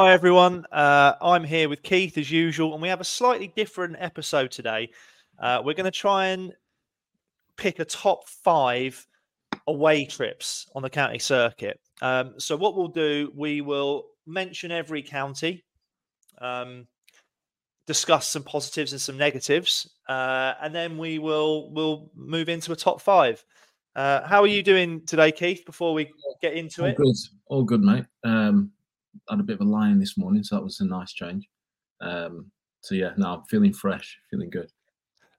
hi everyone. Uh, I'm here with Keith as usual, and we have a slightly different episode today. Uh, we're going to try and pick a top five away trips on the county circuit. Um, so what we'll do, we will mention every county, um, discuss some positives and some negatives, uh, and then we will will move into a top five. Uh, how are you doing today, Keith? Before we get into All it, good, all good, mate. Um, had a bit of a lie-in this morning, so that was a nice change. Um, so yeah, now I'm feeling fresh, feeling good.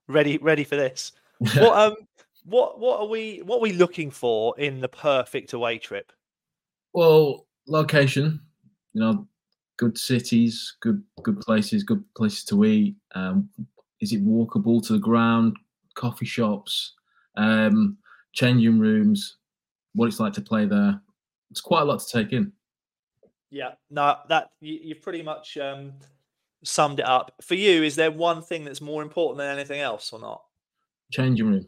ready ready for this. What um what what are we what are we looking for in the perfect away trip? well, location, you know, good cities, good good places, good places to eat. Um, is it walkable to the ground? Coffee shops, um, changing rooms, what it's like to play there. It's quite a lot to take in. Yeah, no, that you, you've pretty much um, summed it up. For you, is there one thing that's more important than anything else, or not? Changing room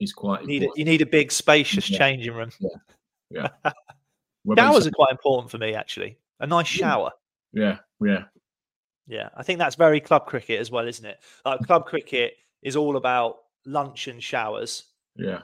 is quite You need a, you need a big, spacious Yeah. changing room. Yeah, yeah. Showers are quite important for me, actually. A nice shower. Yeah, yeah, Yeah, I think that's very club cricket as well, isn't it? Like club cricket is all about lunch and showers. yeah.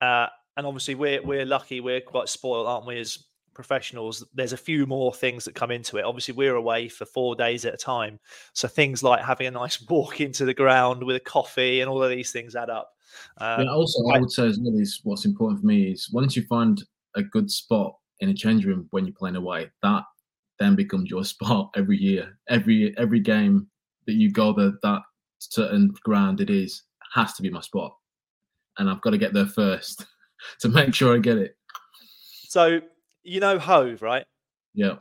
Uh, and obviously, we're we're lucky. We're quite spoiled, aren't we? As professionals, there's a few more things that come into it. Obviously, we're away for four days at a time, so things like having a nice walk into the ground with a coffee and all of these things add up. Um, yeah, also, I would say as well is what's important for me is once you find a good spot in a change room when you're playing away, that then becomes your spot every year. Every every game that you go there, that certain ground it is has to be my spot, and I've got to get there first to make sure I get it. So you know Hove, right? Yeah,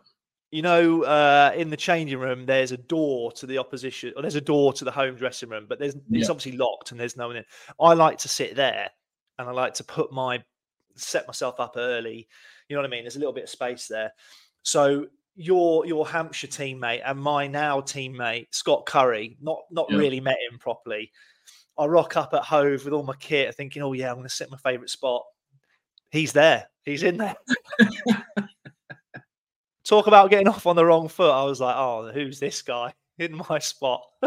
You know, uh, in the changing room, there's a door to the opposition, or there's a door to the home dressing room, but there's it's Yeah. obviously locked and there's no one in. I like to sit there, and I like to put my set myself up early. You know what I mean? There's a little bit of space there. So your your Hampshire teammate and my now teammate Scott Currie, not not Yeah. really met him properly. I rock up at Hove with all my kit, thinking, "Oh yeah, I'm going to sit in my favourite spot." He's there. He's in there. Talk about getting off on the wrong foot. I was like, "Oh, who's this guy in my spot?"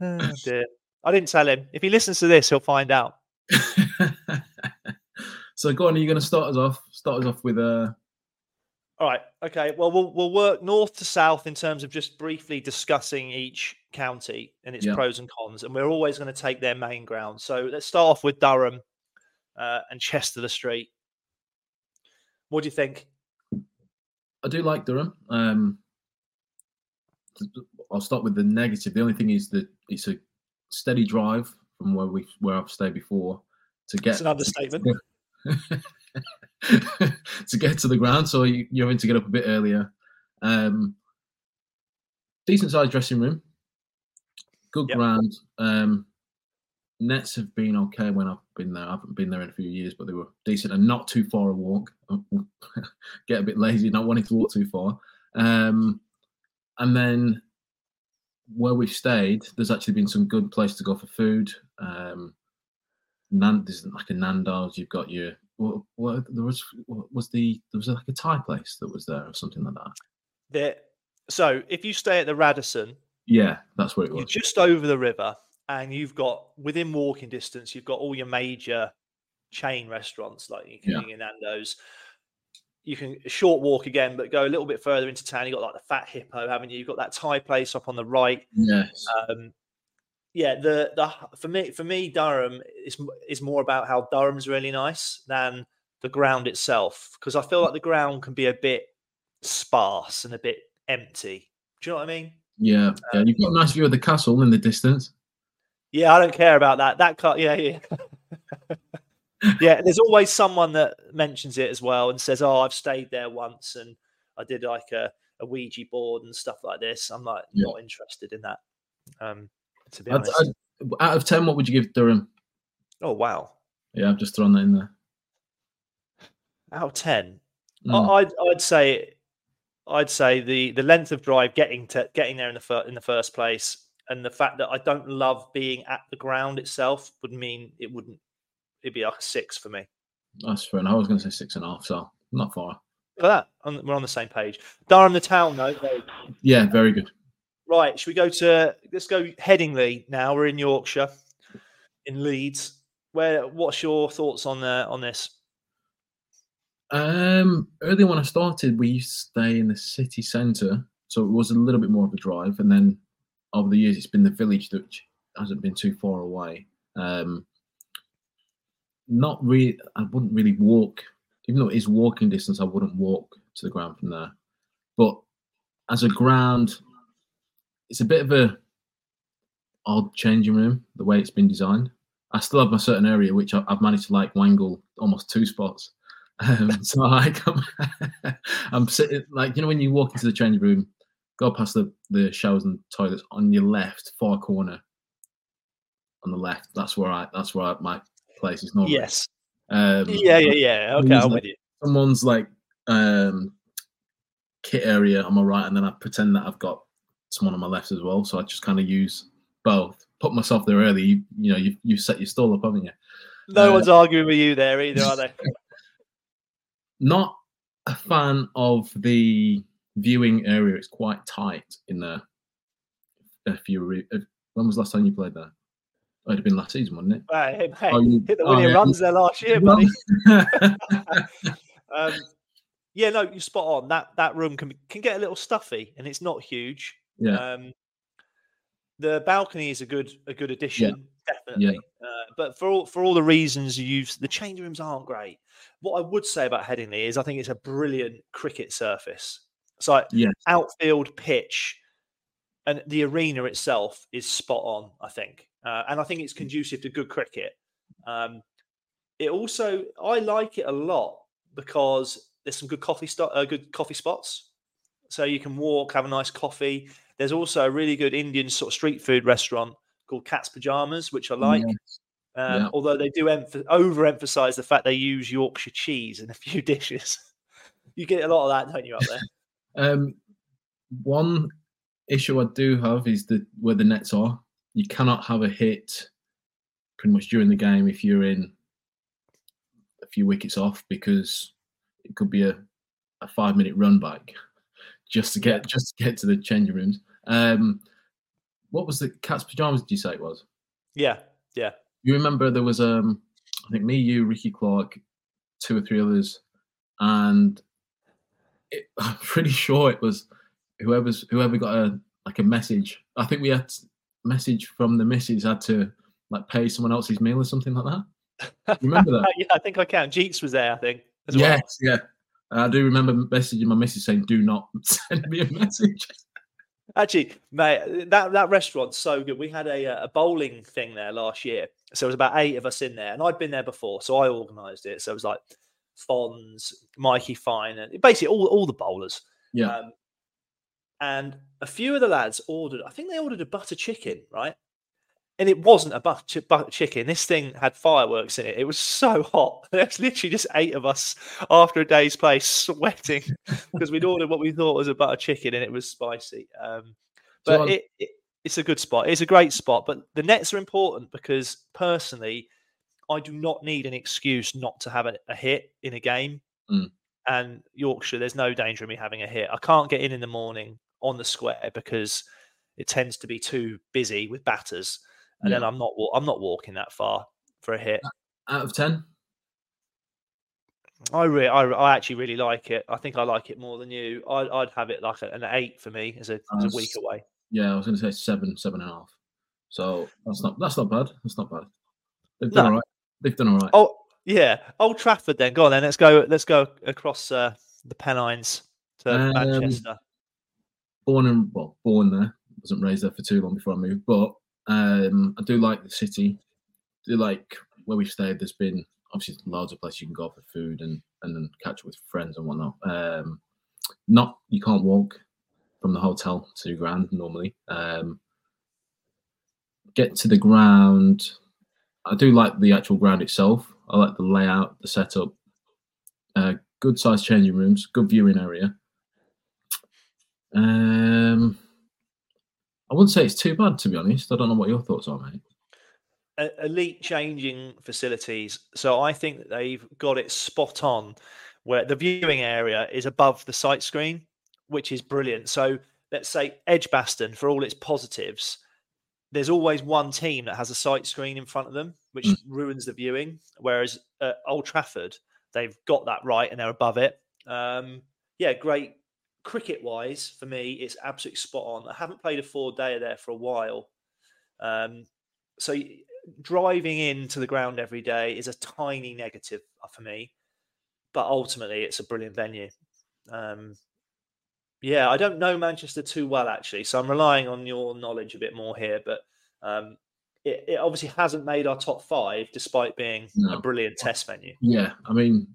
oh, dear. I didn't tell him. If he listens to this, he'll find out. so go on. Are you going to start us off? Start us off with uh, All right. Okay. Well, we'll we'll work north to south in terms of just briefly discussing each county and its Yeah. pros and cons, and we're always going to take their main ground. So let's start off with Durham uh, and Chester-le-Street. What do you think? I do like Durham. Um, I'll start with the negative. The only thing is that it's a steady drive from where we where I've stayed before to get It's an understatement. to get to the ground. So you, you're having to get up a bit earlier. Um, decent sized dressing room, good Yep. ground. Um, nets have been okay when I've been there. I haven't been there in a few years, but they were decent and not too far a walk. get a bit lazy, not wanting to walk too far. Um, and then where we've stayed, there's actually been some good place to go for food. Um, Nan, there's like a Nando's. You've got your what, what there was what was the there was like a Thai place that was there or something like that. There. So if you stay at the Radisson, Yeah, that's where it you're was. just over the river, and you've got within walking distance, you've got all your major chain restaurants like you can Yeah. Nando's. You can short walk again, but go a little bit further into town. You've got like the Fat Hippo, haven't you? You've got that Thai place up on the right. Yes. Um, yeah, the the for me for me Durham is is more about how Durham's really nice than the ground itself because I feel like the ground can be a bit sparse and a bit empty. Do you know what I mean? yeah, yeah. You've got a nice view of the castle in the distance. Yeah, I don't care about that. That cut, yeah, yeah. yeah, there's always someone that mentions it as well and says, "Oh, I've stayed there once and I did like a, a Ouija board and stuff like this." I'm like Yeah. not interested in that. Um, to be I'd, honest. I'd- out of ten, what would you give Durham? oh wow, Yeah, I've just thrown that in there. out of ten, I Mm, I'd I'd say I'd say the the length of drive getting to getting there in the fir- in the first place and the fact that I don't love being at the ground itself would mean it wouldn't it'd be like a six for me. that's fair enough. I was going to say six and a half, so not far. Look at that. We're on the same page. Durham, the town, though. Yeah, very good. Right. Should we go to? Let's go Headingley now. We're in Yorkshire, in Leeds. Where? What's your thoughts on the on this? Um, early when I started, we used to stay in the city centre, so it was a little bit more of a drive. And then over the years, it's been the village that hasn't been too far away. Um, not really. I wouldn't really walk, even though it is walking distance. I wouldn't walk to the ground from there. But as a ground, it's a bit of a odd changing room the way it's been designed. I still have my certain area which I've managed to like wangle almost two spots. Um, so like I'm, I'm sitting like you know when you walk into the changing room, go past the the showers and toilets on your left far corner. On the left, that's where I that's where I, my place is normally. Yes. Um, yeah, yeah, yeah. Okay, I'm with you. Someone's like um, kit area on my right, and then I pretend that I've got someone on my left as well. So I just kind of use both. Put myself there early. You, you know, you you set your stall up, haven't you? No uh, one's arguing with you there either, are they? Not a fan of the viewing area. It's quite tight in there. If you re- if, when was the last time you played there? It'd have been last season, wouldn't it? Hey, hey, oh, you, hit the winning oh, yeah. runs there last year, buddy. um, yeah, no, you're spot on. That that room can can get a little stuffy, and it's not huge. Yeah. Um, the balcony is a good a good addition, yeah. definitely. Yeah. Uh, but for all for all the reasons you use, the change rooms aren't great. What I would say about Headingley is I think it's a brilliant cricket surface. It's like yes. outfield pitch, and the arena itself is spot on. I think, uh, and I think it's conducive to good cricket. Um, it also I like it a lot because there's some good coffee st- uh, good coffee spots, so you can walk, have a nice coffee. There's also a really good Indian sort of street food restaurant called Cat's Pajamas, which I like. Yes. Um, yeah. Although they do emph- overemphasize the fact they use Yorkshire cheese in a few dishes. you get a lot of that, don't you, up there? Um, one issue I do have is that where the nets are, you cannot have a hit pretty much during the game if you're in a few wickets off because it could be a, a five minute run back just to get just to get to the changing rooms. Um, what was the cat's pajamas? Did you say it was? Yeah, yeah. You remember there was um, I think me, you, Rikki Clarke, two or three others, and it, I'm pretty sure it was whoever's whoever got a like a message. I think we had message from the missus had to like pay someone else's meal or something like that. remember that? yeah, I think I can. Jeets was there, I think. yes, well. yeah. I do remember messaging my missus saying, "Do not send me a message." Actually, mate, that that restaurant's so good. We had a uh, a bowling thing there last year, so it was about eight of us in there, and I'd been there before, so I organised it. So it was like Fonz, Mikey Fine, and basically all all the bowlers. Yeah. Um, and a few of the lads ordered. I think they ordered a butter chicken, right? and it wasn't a butter, butter chicken. This thing had fireworks in it. It was so hot. There's literally just eight of us after a day's play sweating because we'd ordered what we thought was a butter chicken and it was spicy. Um, but so it, it, it's a good spot. It's a great spot. But the nets are important because personally, I do not need an excuse not to have a, a hit in a game. Mm. And Yorkshire, there's no danger of me having a hit. I can't get in in the morning on the square because it tends to be too busy with batters and yeah. then I'm not I'm not walking that far for a hit. Out of ten, I really I, I actually really like it. I think I like it more than you. I'd, I'd have it like an eight for me as a, as a week away. Yeah, I was going to say seven, seven and a half. So that's not that's not bad. That's not bad. They've done no. all right. They've done all right. Oh yeah, Old Trafford. Then go on. Then let's go. Let's go across uh, the Pennines to um, Manchester. Born and well, born there. Wasn't raised there for too long before I moved, but um, I do like the city. I do like where we've stayed. There's been obviously loads of places you can go for food and and then catch up with friends and whatnot. Um, not you can't walk from the hotel to the ground normally. Um, get to the ground. I do like the actual ground itself. I like the layout, the setup. Uh, good sized changing rooms, good viewing area. Um, I wouldn't say it's too bad, to be honest. I don't know what your thoughts are, mate. Elite changing facilities. So I think that they've got it spot on where the viewing area is above the sight screen, which is brilliant. So let's say Edgbaston, for all its positives, there's always one team that has a sight screen in front of them, which mm. ruins the viewing. Whereas at Old Trafford, they've got that right and they're above it. Um, yeah, great. Cricket wise, for me, it's absolutely spot on. I haven't played a four day there for a while. Um, so driving into the ground every day is a tiny negative for me, but ultimately it's a brilliant venue. Um, yeah, I don't know Manchester too well actually, so I'm relying on your knowledge a bit more here. But um, it, it, obviously hasn't made our top five, despite being no. a brilliant test venue. Yeah, I mean,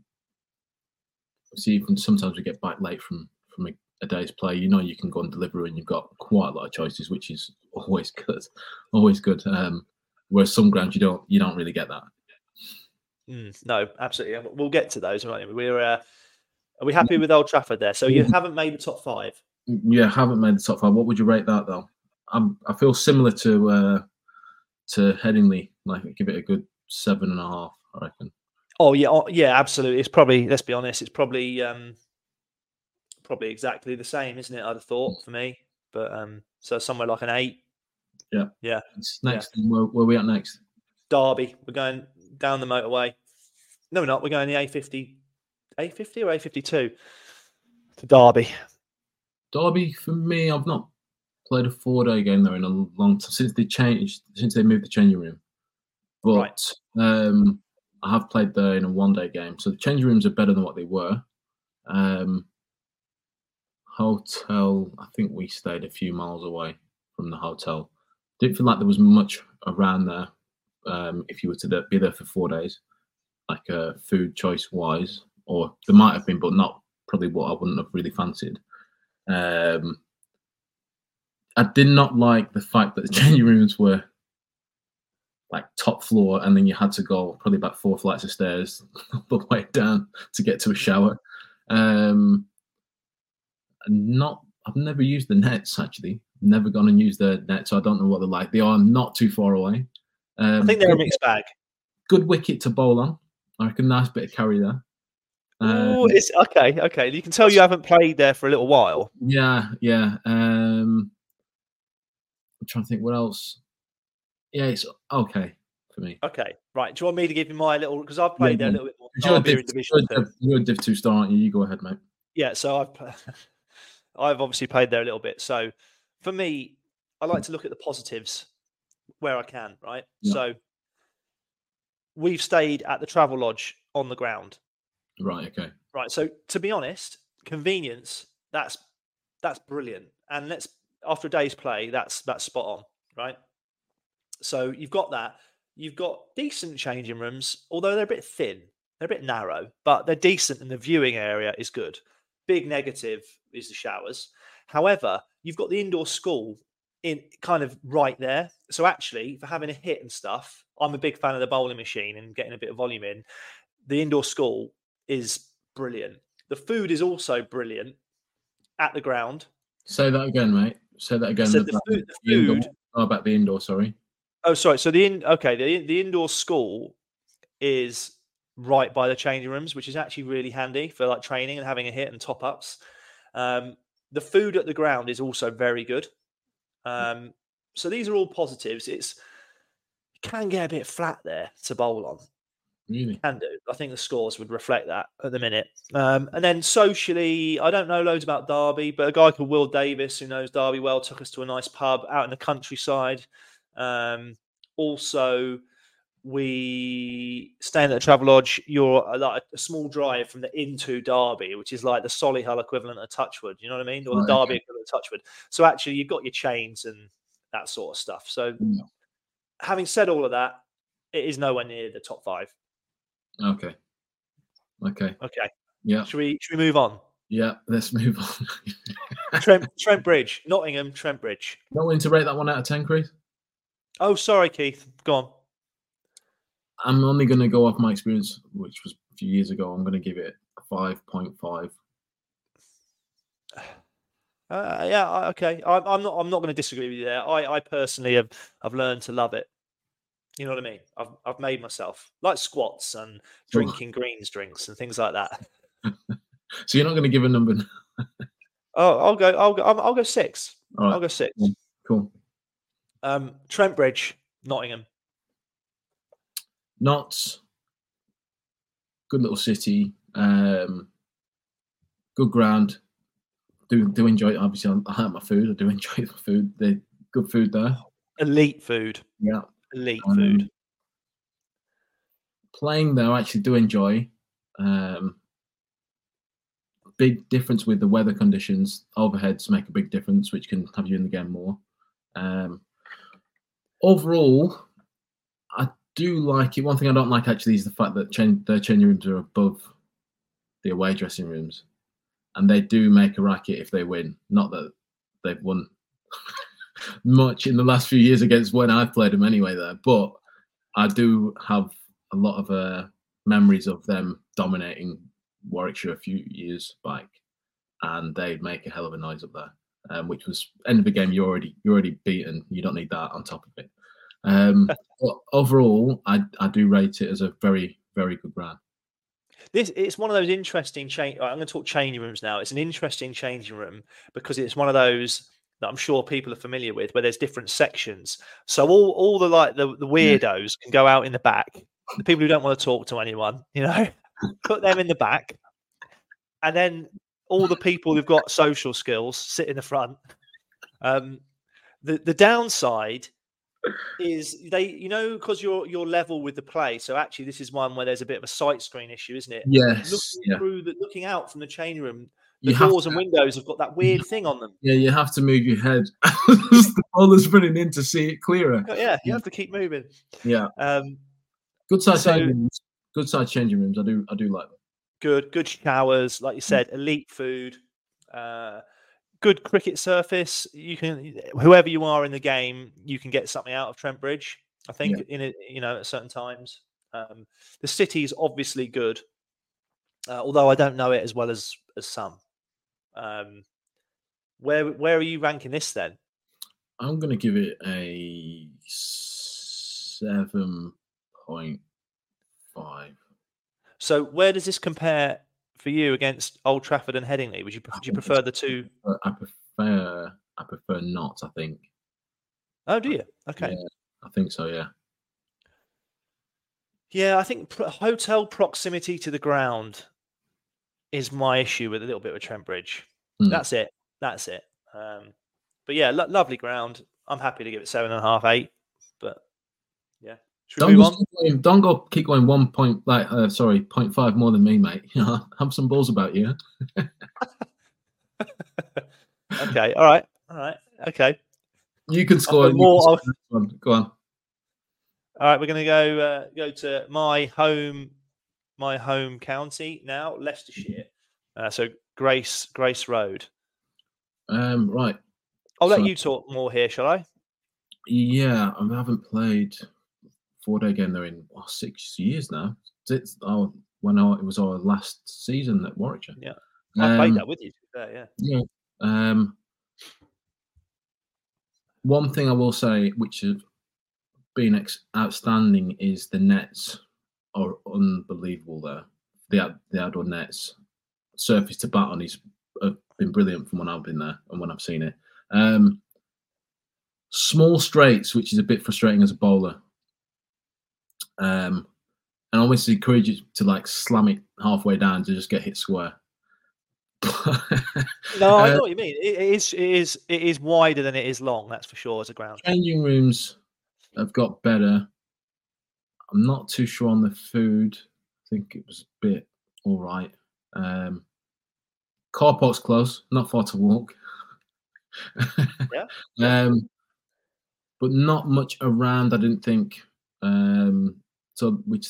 see, even sometimes we get back late from from a, a, day's play. You know, you can go and deliver, and you've got quite a lot of choices, which is always good, always good. Um, whereas some grounds you don't, you don't really get that. Mm, no, absolutely. We'll get to those. Right? We're uh, are we happy with Old Trafford there? So you haven't made the top five. Yeah, haven't made the top five. What would you rate that though? I'm, I feel similar to uh, to Headingley. Like give it a good seven and a half. I reckon. Oh yeah, oh, yeah, absolutely. It's probably let's be honest. It's probably um, probably exactly the same, isn't it? I'd have thought for me, but um, so somewhere like an eight. Yeah, yeah. Next, yeah. Where, where are we at next? Derby. We're going down the motorway. No, we're not. We're going the A50 a50 or A52 to Derby? Derby for me, I've not played a four day game there in a long time since they changed since they moved the changing room. But right. um, I have played there in a one day game, so the changing rooms are better than what they were. Um, hotel, I think we stayed a few miles away from the hotel. Didn't feel like there was much around there. Um, if you were to be there for four days, like uh, food choice wise, or there might have been, but not probably what I wouldn't have really fancied. Um, I did not like the fact that the changing rooms were like top floor, and then you had to go probably about four flights of stairs the way down to get to a shower. Um, not, I've never used the nets actually. Never gone and used the nets, so I don't know what they're like. They are not too far away. Um, I think they're a mixed bag. Good wicket to bowl on. I reckon nice bit of carry there. Oh, it's okay. Okay, you can tell you haven't played there for a little while. Yeah, yeah. Um, I'm trying to think what else. Yeah, it's okay for me. Okay, right. Do you want me to give you my little? Because I've played yeah, there a little bit more. You're, div, you're, div, you're a Div Two star, aren't you? You go ahead, mate. Yeah, so I've I've obviously played there a little bit. So for me, I like to look at the positives where I can. Right. Yeah. So we've stayed at the Travelodge on the ground. Right. Okay. Right. So to be honest, convenience that's that's brilliant. And let's after a day's play, that's that's spot on. Right. So you've got that. You've got decent changing rooms, although they're a bit thin. They're a bit narrow, but they're decent, and the viewing area is good. Big negative is the showers. However, you've got the indoor school in kind of right there. So actually, for having a hit and stuff, I'm a big fan of the bowling machine and getting a bit of volume in. The indoor school is brilliant. The food is also brilliant at the ground. Say that again, mate. Say that again. So the, food, the food oh, about the indoor. Sorry. Oh, sorry. So the in okay the the indoor school is right by the changing rooms, which is actually really handy for like training and having a hit and top ups. Um, the food at the ground is also very good. Um, so these are all positives. It's it can get a bit flat there to bowl on. Really? Can do. I think the scores would reflect that at the minute. Um, and then socially, I don't know loads about Derby, but a guy called Will Davis, who knows Derby well, took us to a nice pub out in the countryside. Um, also, we staying at the Travelodge. You're uh, like a small drive from the intu Derby, which is like the Solihull equivalent of Touchwood. You know what I mean? Or the Derby okay. equivalent of Touchwood. So actually, you've got your chains and that sort of stuff. So, yeah. having said all of that, it is nowhere near the top five. Okay. Okay. Okay. Yeah. Should we should we move on? Yeah, let's move on. Trent Trent Bridge, Nottingham, Trent Bridge. Not willing to rate that one out of ten, Chris? Oh, sorry, Keith. Go on. I'm only going to go off my experience, which was a few years ago. I'm going to give it five point five. Uh, yeah, okay. I, I'm not. I'm not going to disagree with you there. I, I personally have, have learned to love it. You know what I mean? I've I've made myself like squats and drinking greens drinks and things like that. so you're not going to give a number. oh, I'll go. I'll go. I'll, I'll go six. Right. I'll go six. Cool. Um, Trent Bridge, Nottingham. Not good little city. Um, good ground. Do do enjoy it. Obviously, I like my food. I do enjoy the food. The good food there. Elite food. Yeah. Elite Um, food. Playing though, I actually do enjoy. Um, big difference with the weather conditions. Overheads make a big difference, which can have you in the game more. Um, overall, I do like it. One thing I don't like actually is the fact that change, their changing rooms are above the away dressing rooms, and they do make a racket if they win. Not that they've won much in the last few years against when I've played them anyway. There, but I do have a lot of uh, memories of them dominating Warwickshire a few years back, and they'd make a hell of a noise up there. Um, which was end of the game. You're already you're already beaten. You don't need that on top of it. Um, but overall, I I do rate it as a very very good brand. This it's one of those interesting change. I'm going to talk changing rooms now. It's an interesting changing room because it's one of those that I'm sure people are familiar with, where there's different sections. So all all the like the, the weirdos can go out in the back. The people who don't want to talk to anyone, you know, put them in the back, and then all the people who've got social skills sit in the front. Um, the the downside is they you know because you're you're level with the play so actually this is one where there's a bit of a sight screen issue isn't it Yes, looking yeah. through the looking out from the chain room the You doors to- and windows have got that weird thing on them Yeah, you have to move your head. the bowler's running in to see it clearer. Oh, yeah you Yeah. have to keep moving Yeah, um good size So- changing rooms. Good size changing rooms. I do I do like them. good good showers like you said elite food uh good cricket surface you can whoever you are in the game you can get something out of trent bridge i think in it you know at certain times um the city is obviously good uh, although i don't know it as well as as some um where where are you ranking this then I'm gonna give it a seven point five. so where does this compare for you against old trafford and headingley would you do you prefer the two I prefer I prefer not. I think. oh do you okay Yeah, I think so. Yeah. Yeah, I think hotel proximity to the ground is my issue with a little bit with Trent Bridge. Hmm. That's it. That's it. Um, but yeah, lo- lovely ground. I'm happy to give it seven and a half, eight. But yeah, Don't move go, on? keep going, don't go keep going one point like uh, sorry point five more than me, mate. You know, have some balls about you. okay, all right, all right, okay, You can score. you can more- score. Go on. all right. We're going to go uh, go to my home, my home county now, Leicestershire. Uh, so Grace Grace Road. Um, right. I'll let you talk more here, shall I? Yeah, I haven't played four day game there in oh, six years now. It's oh, when I, it was our last season at Warwickshire. Yeah, I played Um, that with you. fair, yeah. Yeah. Um, one thing I will say, which has been ex- outstanding, is the nets are unbelievable there. The the outdoor nets, surface to bat on, is have been brilliant from when I've been there and when I've seen it. Um, small straights, which is a bit frustrating as a bowler. Um, and I always encourage you to like slam it halfway down to just get hit square. No, I Uh, know what you mean. It, it is, it is, it is wider than it is long. That's for sure as a ground. changing rooms have got better. I'm not too sure on the food. I think it was a bit all right. Um, car park's close, not far to walk. Yeah. Um, but not much around. I didn't think. Um, so which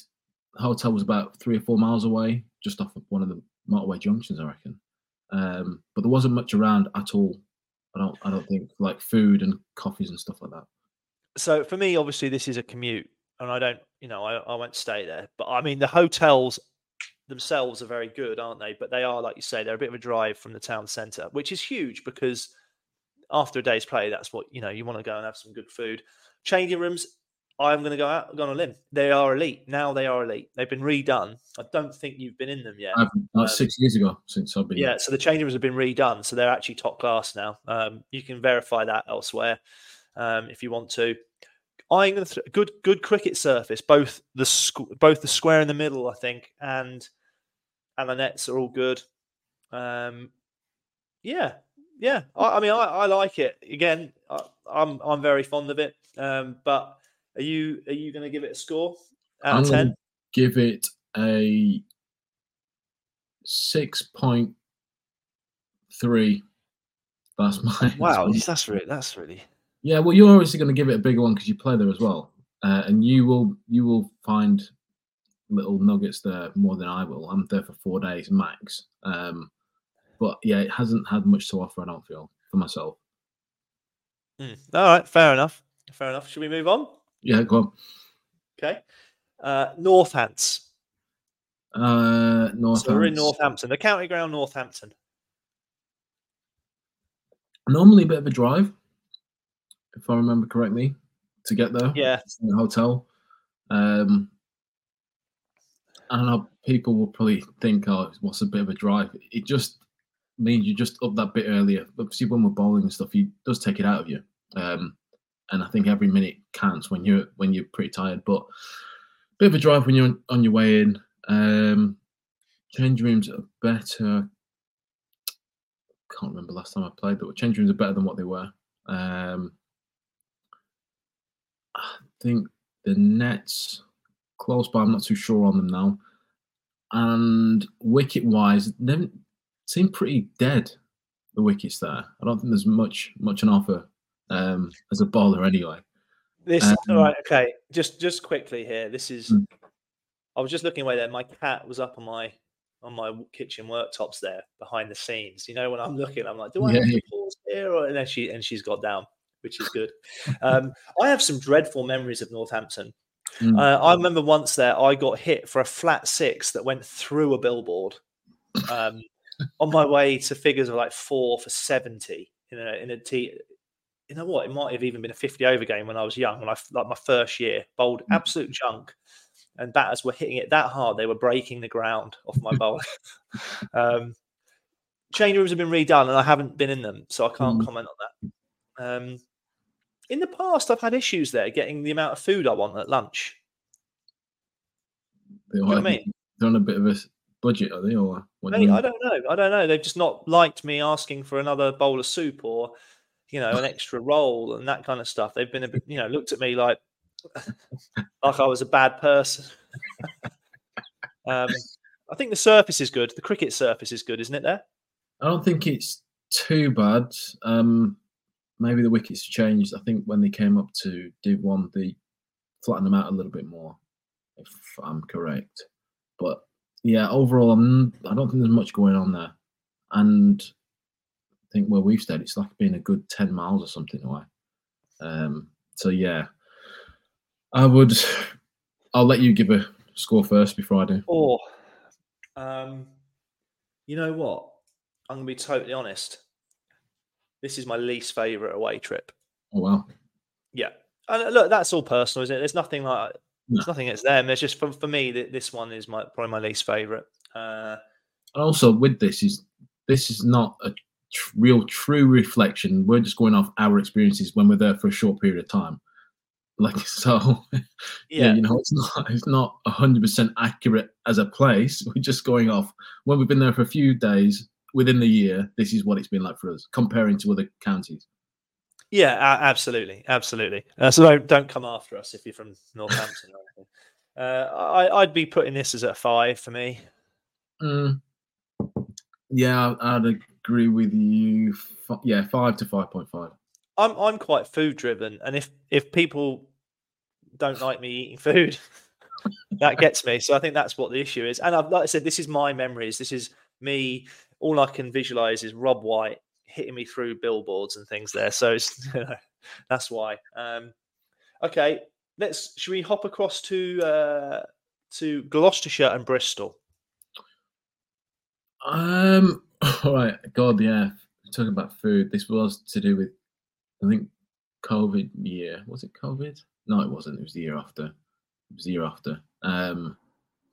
hotel was about three or four miles away, just off of one of the motorway junctions, I reckon. Um, but there wasn't much around at all. I don't. I don't think like food and coffees and stuff like that. So for me, obviously, this is a commute, and I don't, you know, I, I won't stay there. But I mean, the hotels themselves are very good, aren't they? But they are, like you say, they're a bit of a drive from the town centre, which is huge because after a day's play, that's what you know you want to go and have some good food. Changing rooms, I'm going to go out go on a limb. They are elite now. They are elite. They've been redone. I don't think you've been in them yet. I've, like six years ago since I've been. Yeah, so the changing rooms have been redone, so they're actually top class now. Um, you can verify that elsewhere um, if you want to. I'm th- good good cricket surface. Both the squ- both the square in the middle, I think, and and the nets are all good. Um, yeah, yeah. I, I mean, I, I like it. Again, I, I'm I'm very fond of it. Um, but are you are you going to give it a score out I'm of ten? give it a six point three. That's my Wow, that's really that's really Yeah, well, you're obviously going to give it a bigger one because you play there as well, uh, and you will you will find little nuggets there more than I will. I'm there for four days max, um, but yeah, it hasn't had much to offer. I don't feel for myself. Mm. All right, fair enough. Fair enough. Should we move on? Yeah, go on. Okay. Uh, Northants. Uh, North. So we're in Northampton, the county ground, Northampton. Normally a bit of a drive, if I remember correctly, to get there. Yeah. the hotel. Um, I don't know. People will probably think, "Oh, what's a bit of a drive?" It just means you just up that bit earlier. Obviously, when we're bowling and stuff, it does take it out of you. Um, and I think every minute counts when you're when you're pretty tired. But a bit of a drive when you're on, on your way in. Um, change rooms are better. Can't remember last time I played, but change rooms are better than what they were. Um, I think the Nets close by. I'm not too sure on them now. And wicket wise, they seem pretty dead. The wickets there. I don't think there's much much on offer um, as a bowler anyway. This Um, all right, okay. Just just quickly here. This is Mm. I was just looking away there. My cat was up on my on my kitchen worktops there behind the scenes. You know, when I'm looking, I'm like, do I have to pause here? Or, and then she and she's got down, which is good. um, I have some dreadful memories of Northampton. Mm. Uh, I remember once there, I got hit for a flat six that went through a billboard um, on my way to figures of like four for 70 in a, in a T. You know what? It might have even been a 50 over game when I was young, when I, like my first year, bowled Mm. absolute junk. And batters were hitting it that hard, they were breaking the ground off my bowl. um, change rooms have been redone and I haven't been in them, so I can't Mm. comment on that. Um, in the past, I've had issues there getting the amount of food I want at lunch. They know what I mean? They're on a bit of a budget, are they? Or what do you I don't know. I don't know. They've just not liked me asking for another bowl of soup or, you know, an extra roll and that kind of stuff. They've been a bit, you know, looked at me like like I was a bad person. um, I think the surface is good. The cricket surface is good, isn't it? There. I don't think it's too bad. Um, maybe the wickets changed. I think when they came up to Div One, they flattened them out a little bit more, if I'm correct. But yeah, overall, I'm, I don't think there's much going on there. And I think where we've stayed, it's like being a good ten miles or something away. Um, so yeah, I would. I'll let you give a score first before I do. Or, um, you know what? I'm gonna be totally honest. This is my least favorite away trip. Oh wow. Yeah. And uh, look, that's all personal, isn't it? There's nothing like there's nothing against them. There's just for, for me that this one is my probably my least favorite. Uh, And also with this is this is not a tr- real true reflection. We're just going off our experiences when we're there for a short period of time. Like so, yeah, yeah, you know, it's not it's not hundred percent accurate as a place. We're just going off when we've been there for a few days within the year. This is what it's been like for us comparing to other counties. yeah, absolutely, absolutely. Uh, so don't don't come after us if you're from Northampton or anything. Uh, I, I'd be putting this as a five for me. Mm. Yeah, I'd agree with you. F- yeah, five to five point five. I'm I'm quite food driven, and if if people don't like me eating food, that gets me. So I think that's what the issue is. And I've, like I said, this is my memories. This is me. All I can visualize is Rob White hitting me through billboards and things there. So that's why. Um, okay, let's. Should we hop across to uh, to Gloucestershire and Bristol? Um. All right. God, yeah. Talking about food, this was to do with, I think, COVID year. Was it COVID? No, it wasn't. It was the year after. It was the year after. Um,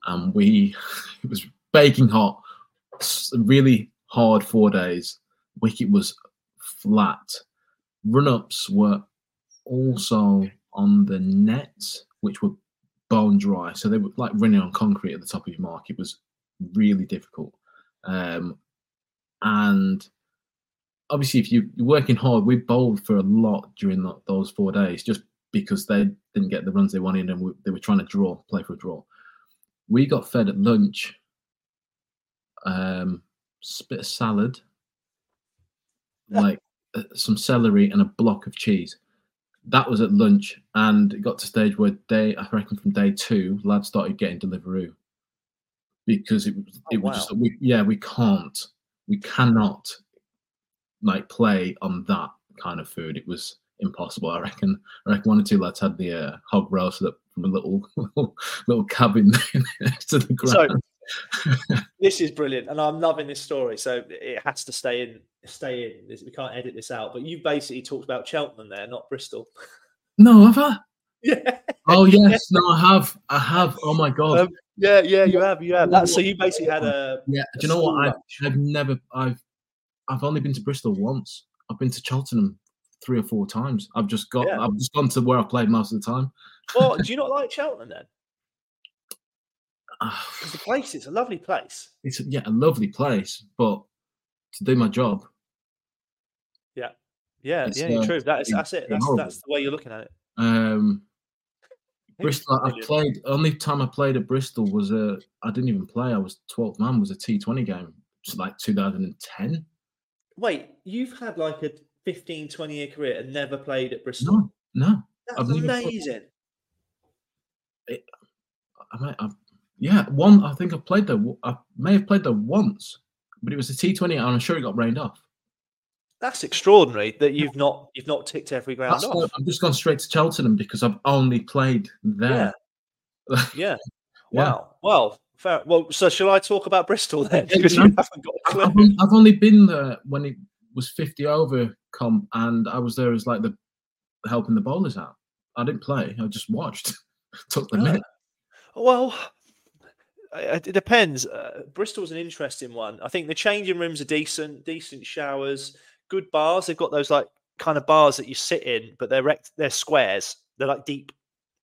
and we, it was baking hot, really hard four days. Wicket was flat. Run ups were also on the net, which were bone dry. So they were like running on concrete at the top of your mark. It was really difficult. Um, and obviously, if you, are working hard, we bowled for a lot during those four days just because they didn't get the runs they wanted and we, they were trying to draw, play for a draw. We got fed at lunch um, bit of salad, like uh, some celery and a block of cheese. That was at lunch, and it got to stage where day I reckon from day two, lads started getting Deliveroo because it was it oh, was wow. just we, yeah we can't we cannot like play on that kind of food. It was impossible. I reckon. I reckon one or two lads had the uh, hog roast from a little little, little cabin next to the ground. So, this is brilliant, and I'm loving this story. So it has to stay in. Stay in. We can't edit this out. But you basically talked about Cheltenham there, not Bristol. No, have I? Yeah. Oh yes, no, I have. I have. Oh my god. Um, yeah, yeah, you have. You have. That, so you basically had a. Yeah. Do you know what? I've, I've never. I've. I've only been to Bristol once. I've been to Cheltenham three or four times. I've just got. Yeah. I've just gone to where I played most of the time. Well, do you not like Cheltenham then? The place is a lovely place. It's a, yeah, a lovely place, but to do my job. Yeah, yeah, yeah. Uh, true. That's that's it. That's that's the way you're looking at it. Um, Bristol. I played. Only time I played at Bristol was a. I didn't even play. I was 12th man. Was a T20 game. It's like 2010. Wait, you've had like a 15, 20 year career and never played at Bristol? No, no. That's I've amazing. It, I might, I've yeah, one. I think I played there. I may have played there once, but it was a T Twenty, and I'm sure it got rained off. That's extraordinary that you've not you've not ticked every ground That's off. I've just gone straight to Cheltenham because I've only played there. Yeah. yeah. Wow. Well, fair. Well, so shall I talk about Bristol then? Because you haven't got a clue. I've, I've only been there when it was 50 over comp, and I was there as like the helping the bowlers out. I didn't play. I just watched. Took the net. Well, it depends. Uh, Bristol's an interesting one. I think the changing rooms are decent, decent showers, good bars. They've got those like kind of bars that you sit in, but they're rect- they're squares. They're like deep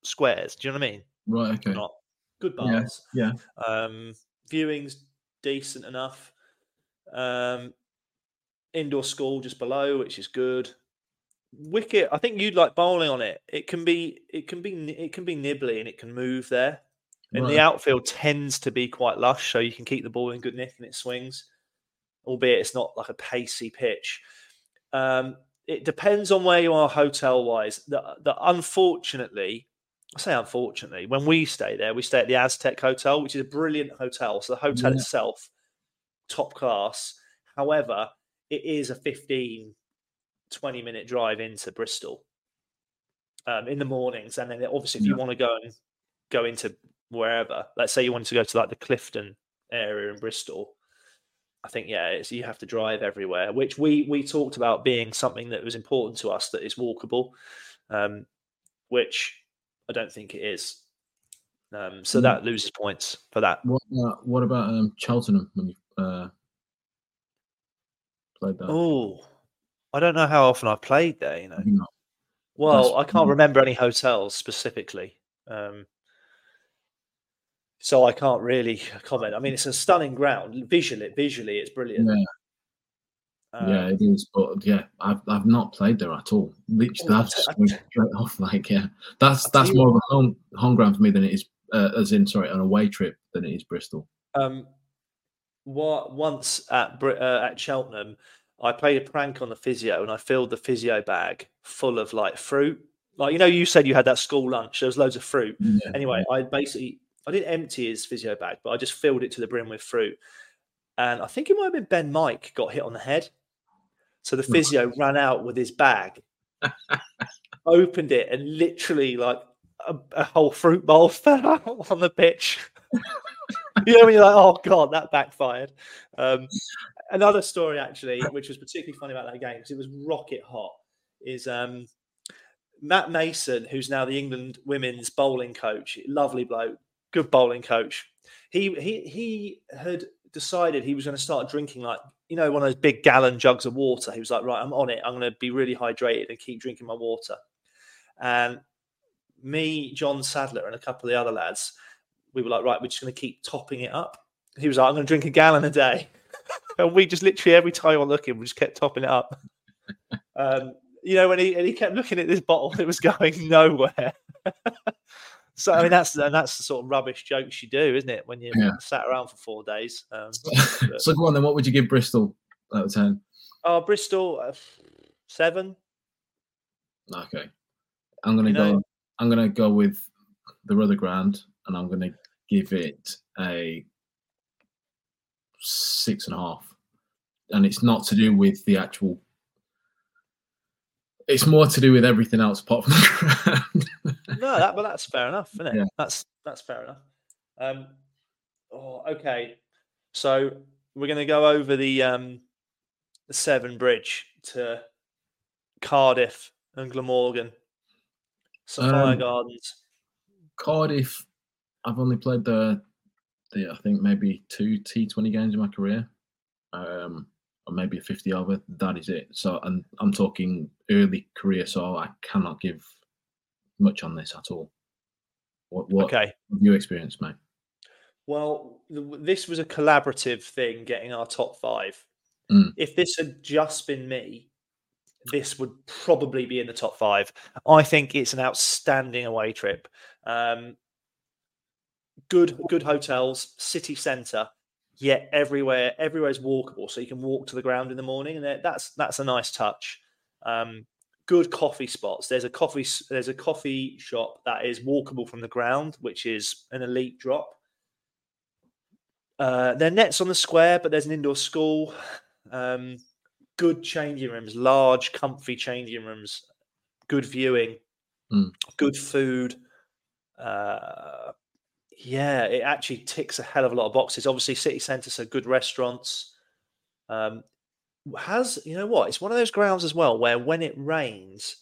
squares. Do you know what I mean? Right. Okay. Not good bars. Yeah. yeah. Um, viewings decent enough. Um, indoor school just below, which is good. Wicket, I think you'd like bowling on it. It can be, it can be, it can be nibbly and it can move there. And right. the outfield tends to be quite lush, so you can keep the ball in good nick and it swings, albeit it's not like a pacey pitch. Um, it depends on where you are hotel wise. The, the unfortunately, I say unfortunately, when we stay there, we stay at the Aztec Hotel, which is a brilliant hotel. So the hotel yeah. itself, top class. However, it is a 15, 20 minute drive into Bristol um, in the mornings. And then obviously, if yeah. you want to go and go into wherever. Let's say you wanted to go to like the Clifton area in Bristol. I think yeah, it's you have to drive everywhere, which we we talked about being something that was important to us that is walkable, um, which I don't think it is. Um, so mm. that loses points for that. What, uh, what about um, Cheltenham when you uh, played that? Oh, I don't know how often I've played there. You know, well, That's, I can't remember any hotels specifically. Um, so I can't really comment. I mean, it's a stunning ground. Visually, visually, it's brilliant. Yeah. Um, yeah, it is. But yeah, I've I've not played there at all. Literally, oh, that's straight off. Like, yeah, that's that's more of a home home ground for me than it is, uh, as in sorry, an away trip than it is Bristol. Um, what once at uh, at Cheltenham, I played a prank on the physio and I filled the physio bag full of like fruit. Like you know, you said you had that school lunch. There was loads of fruit. Yeah. Anyway, I basically I didn't empty his physio bag, but I just filled it to the brim with fruit. And I think it might have been Ben Mike got hit on the head. So the physio ran out with his bag, opened it, and literally like a, a whole fruit bowl fell out on the pitch. you know when you're like, oh god, that backfired. Um, another story actually, which was particularly funny about that game because it was rocket hot, is um, Matt Mason, who's now the England women's bowling coach, lovely bloke, good bowling coach. He he he had decided he was going to start drinking like you know one of those big gallon jugs of water. He was like, right, I'm on it. I'm going to be really hydrated and keep drinking my water. And me, John Sadler, and a couple of the other lads, we were like, right, we're just going to keep topping it up. He was like, I'm going to drink a gallon a day. and we just literally every time I look him, we just kept topping it up. Um, you know, when he and he kept looking at this bottle, it was going nowhere. so I mean, that's and that's the sort of rubbish jokes you do, isn't it? When you yeah. sat around for four days. Um, so go on then. What would you give Bristol out of ten? Oh, Bristol uh, seven. Okay, I'm gonna you go. Know, I'm gonna go with the Ruthergran, and I'm gonna give it a six and a half. And it's not to do with the actual it's more to do with everything else apart from the ground. no, that but that's fair enough, isn't it? Yeah. That's that's fair enough. Um, oh, okay. So we're going to go over the um, the Severn Bridge to Cardiff and Glamorgan, Sophia um, Gardens. Cardiff. I've only played the, the I think maybe two T Twenty games in my career. Um, or maybe a 50 over. That is it. So, and I'm talking early career, so I cannot give much on this at all. What, what okay. you experienced, mate? Well, this was a collaborative thing, getting our top five. Mm. If this had just been me, this would probably be in the top five. I think it's an outstanding away trip. Um, good, good hotels, city centre yet everywhere everywhere is walkable so you can walk to the ground in the morning and that's that's a nice touch. Um, good coffee spots. There's a coffee there's a coffee shop that is walkable from the ground which is an elite drop. Uh, there are nets on the square but there's an indoor school. Um, good changing rooms large comfy changing rooms good viewing mm. good food uh, yeah, it actually ticks a hell of a lot of boxes. Obviously, city centre, so good restaurants. Um, has you know what? It's one of those grounds as well where when it rains,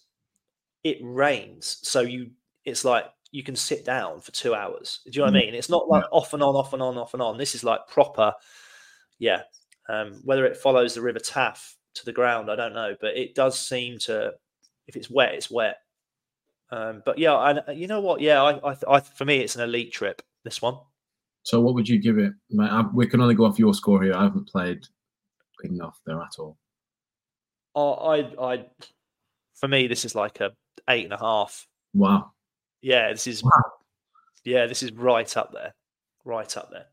it rains. So you, it's like you can sit down for two hours. Do you know what I mm. mean? It's not like yeah. off and on, off and on, off and on. This is like proper. Yeah. Um, whether it follows the River Taff to the ground, I don't know, but it does seem to. If it's wet, it's wet. Um, but yeah, and you know what? Yeah, I, I, I, for me, it's an elite trip this one. So what would you give it? We can only go off your score here. I haven't played enough there at all. Oh, I, I, for me, this is like a eight and a half. Wow. Yeah, this is. Wow. Yeah, this is right up there, right up there.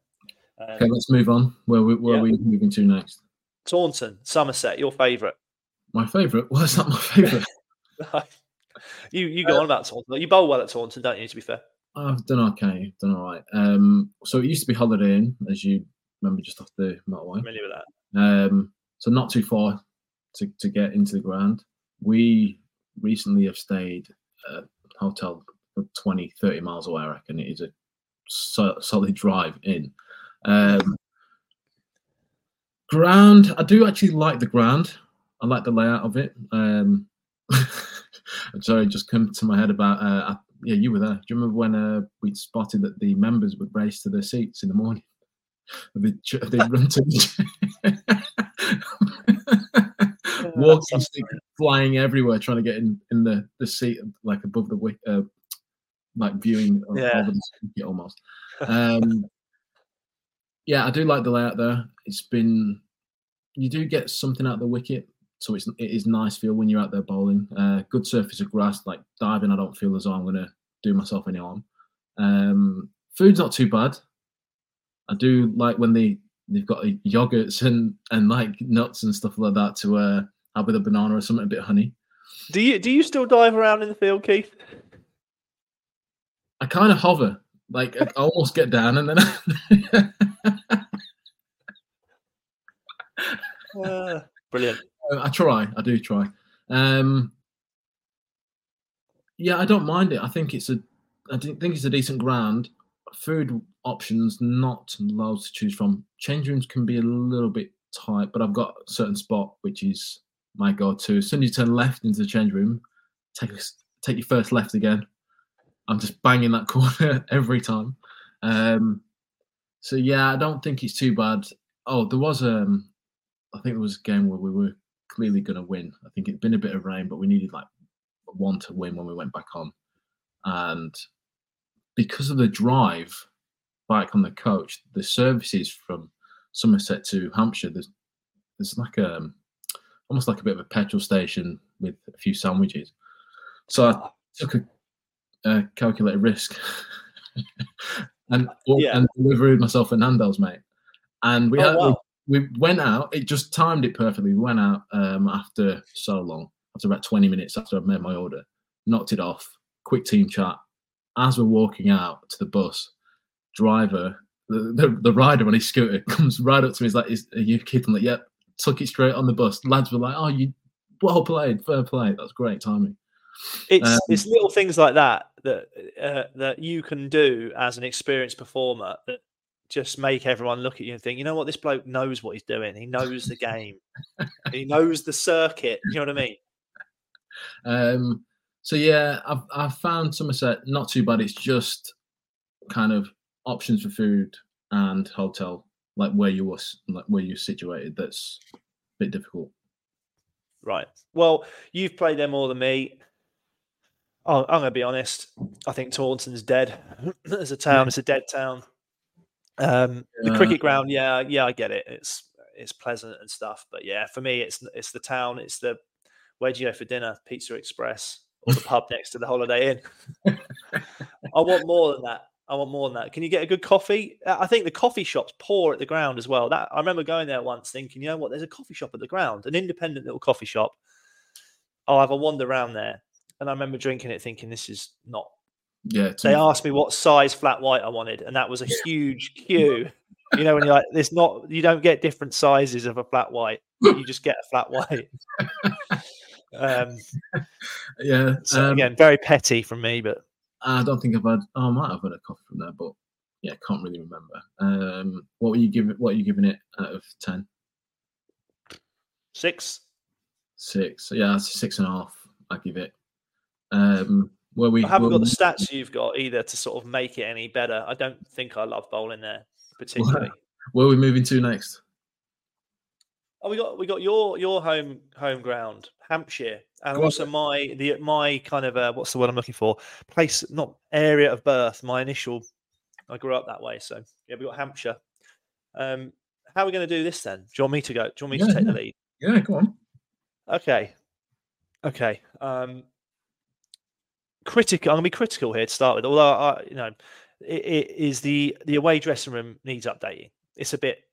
Um, okay, let's move on. Where, where yeah. are we moving to next? Taunton, Somerset, your favourite. My favourite? Why is that my favourite? you you go uh, on about Taunton. You bowl well at Taunton, don't you? To be fair. I've done okay. Done all right. Um, so it used to be Holiday Inn, as you remember, just off the motorway. Familiar with that. Um, so not too far to, to get into the ground. We recently have stayed at a hotel 20, 30 miles away. I reckon it is a so, solid drive in. Um, ground, I do actually like the ground. I like the layout of it. Um, sorry, just come to my head about uh, yeah, you were there. Do you remember when uh, we spotted that the members would race to their seats in the morning? They run to the walking stick flying everywhere, trying to get in, in the, the seat like above the wick, uh, like viewing yeah. almost. Um, yeah, I do like the layout there. It's been you do get something out of the wicket, so it's it is nice feel when you're out there bowling. Uh, good surface of grass, like diving. I don't feel as though I'm going to do myself any harm. Um, food's not too bad. I do like when they they've got yogurts and and like nuts and stuff like that to uh, have with a banana or something, a bit of honey. Do you do you still dive around in the field, Keith? I kind of hover, like I almost get down and then. I... uh, brilliant. I try. I do try. Um, yeah, I don't mind it. I think it's a, I think it's a decent ground. Food options not loads to choose from. Change rooms can be a little bit tight, but I've got a certain spot which is my go-to. As soon as you turn left into the change room, take take your first left again. I'm just banging that corner every time. Um, so yeah, I don't think it's too bad. Oh, there was um, I think there was a game where we were clearly going to win. I think it'd been a bit of rain, but we needed like one to win when we went back on, and because of the drive back on the coach, the services from Somerset to Hampshire, there's there's like a um, almost like a bit of a petrol station with a few sandwiches. So I took a, a calculated risk and yeah. and delivered myself a Nando's, mate. And we oh, had, wow. we, we, went out. It just timed it perfectly. We went out um, after so long, after about 20 minutes after I'd made my order, knocked it off, quick team chat. As we're walking out to the bus, driver, the, the, the rider on his scooter comes right up to me. He's like, Is, "Are you keeping like, yep." Took it straight on the bus. Lads were like, "Oh, you well played, fair play. That's great timing." It's um, it's little things like that that uh, that you can do as an experienced performer that just make everyone look at you and think, you know what, this bloke knows what he's doing. He knows the game. he knows the circuit. You know what I mean? Um. So yeah, I've I've found Somerset not too bad. It's just kind of options for food and hotel, like where you was, like where you're situated. That's a bit difficult. Right. Well, you've played there more than me. Oh, I'm going to be honest. I think Taunton's dead as a town. It's a dead town. Um, yeah. The cricket ground, yeah, yeah, I get it. It's it's pleasant and stuff, but yeah, for me, it's it's the town. It's the where do you go for dinner? Pizza Express or the pub next to the Holiday Inn. I want more than that. I want more than that. Can you get a good coffee? Uh, I think the coffee shop's poor at the ground as well. That I remember going there once, thinking, you know what? There's a coffee shop at the ground, an independent little coffee shop. Oh, I'll have a wander around there and I remember drinking it, thinking this is not. Yeah. They asked me what size flat white I wanted, and that was a huge queue. you know, when you're like, "There's not," you don't get different sizes of a flat white. You just get a flat white. um, yeah. So um, again, very petty from me, but I don't think I've had. Oh, I might have had a coffee from there, but yeah, can't really remember. Um, what were you giving? What are you giving it out of ten? Six. Six. Yeah, six and a half. I give it. Um, where we I haven't got the stats you've got either to sort of make it any better. I don't think I love bowling there particularly. Where are we moving to next? Oh, we got we got your your home home ground, Hampshire, and also my the my kind of uh, what's the word I'm looking for? Place, not area of birth. My initial. I grew up that way, so yeah, we got Hampshire. Um, how are we going to do this then? Do you want me to go? Do you want me yeah, to take yeah. the lead? Yeah, go on. Okay. Okay. Um, critical. I'm going to be critical here to start with. Although I, you know, it, it is the the away dressing room needs updating. It's a bit.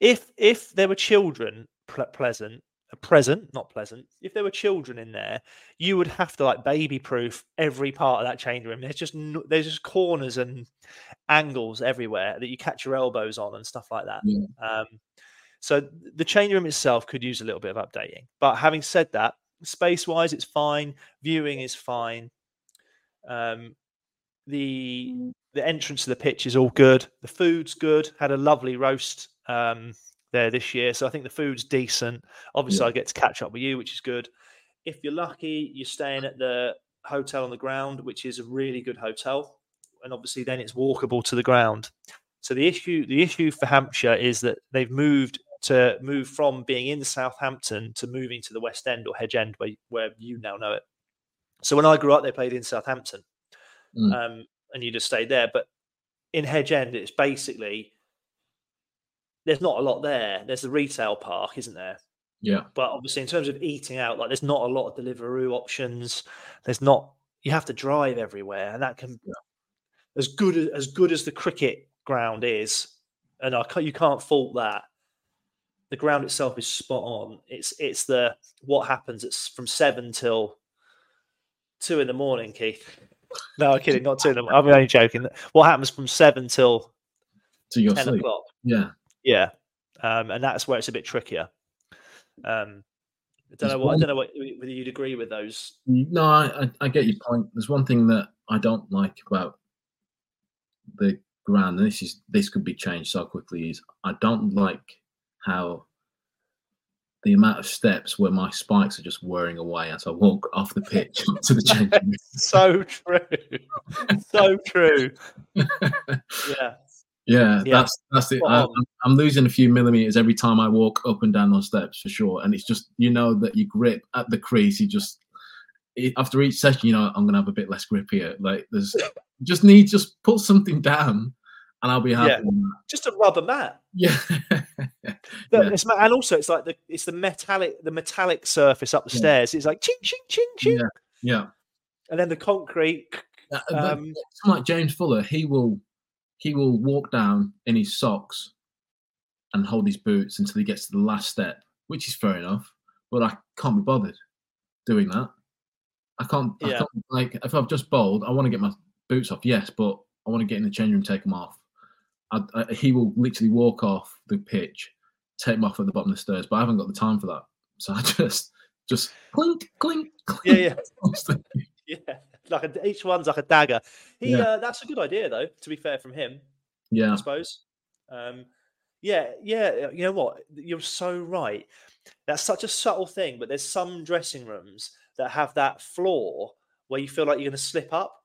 If if there were children ple- pleasant, uh, present, not pleasant. If there were children in there, you would have to like baby proof every part of that change room. There's just there's just corners and angles everywhere that you catch your elbows on and stuff like that. Yeah. Um, so the change room itself could use a little bit of updating. But having said that, space wise, it's fine. Viewing is fine. Um, the mm. the entrance to the pitch is all good. The food's good. Had a lovely roast um, there this year, so I think the food's decent. Obviously, yeah. I get to catch up with you, which is good. If you're lucky, you're staying at the hotel on the ground, which is a really good hotel, and obviously then it's walkable to the ground. So the issue the issue for Hampshire is that they've moved to move from being in Southampton to moving to the West End or Hedge End, where, where you now know it. So when I grew up, they played in Southampton, mm. um, and you just stayed there. But in Hedge End, it's basically there's not a lot there. There's the retail park, isn't there? Yeah. But obviously, in terms of eating out, like there's not a lot of Deliveroo options. There's not. You have to drive everywhere, and that can yeah. as good as, as good as the cricket ground is, and I you can't fault that the ground itself is spot on. It's it's the what happens. It's from seven till two in the morning, Keith. No, I'm kidding. Not two in the. morning. I'm only joking. What happens from seven till to your ten sleep. o'clock? Yeah, yeah, um, and that's where it's a bit trickier. Um, I don't know what. I don't know what, whether you'd agree with those. No, I, I get your point. There's one thing that I don't like about the ground, and this is this could be changed so quickly. Is I don't like how the amount of steps where my spikes are just wearing away as I walk off the pitch to the change. room. so true. so true. Yeah. Yeah, Yeah. that's that's it. I, I'm losing a few millimeters every time I walk up and down those steps for sure. And it's just you know that you grip at the crease. You just it, after each session, you know I'm gonna have a bit less grip here. Like there's just need just put something down, and I'll be happy. Yeah. Just a rubber mat. Yeah, Yeah. and also it's like the it's the metallic the metallic surface up the stairs. It's like ching ching ching ching, yeah, yeah. and then the concrete. Uh, Um, like James Fuller, he will he will walk down in his socks and hold his boots until he gets to the last step, which is fair enough. But I can't be bothered doing that. I can't. I Yeah. can't like if I've just bowled, I want to get my boots off. Yes, but I want to get in the change room, take them off. I, I, he will literally walk off the pitch, take them off at the bottom of the stairs. But I haven't got the time for that, so I just just clink clink clink. Yeah, yeah, yeah. Like a, each one's like a dagger. He Yeah. uh, that's a good idea though. To be fair from him, yeah. I suppose. Um, yeah, yeah. You know what? You're so right. That's such a subtle thing, but there's some dressing rooms that have that floor where you feel like you're going to slip up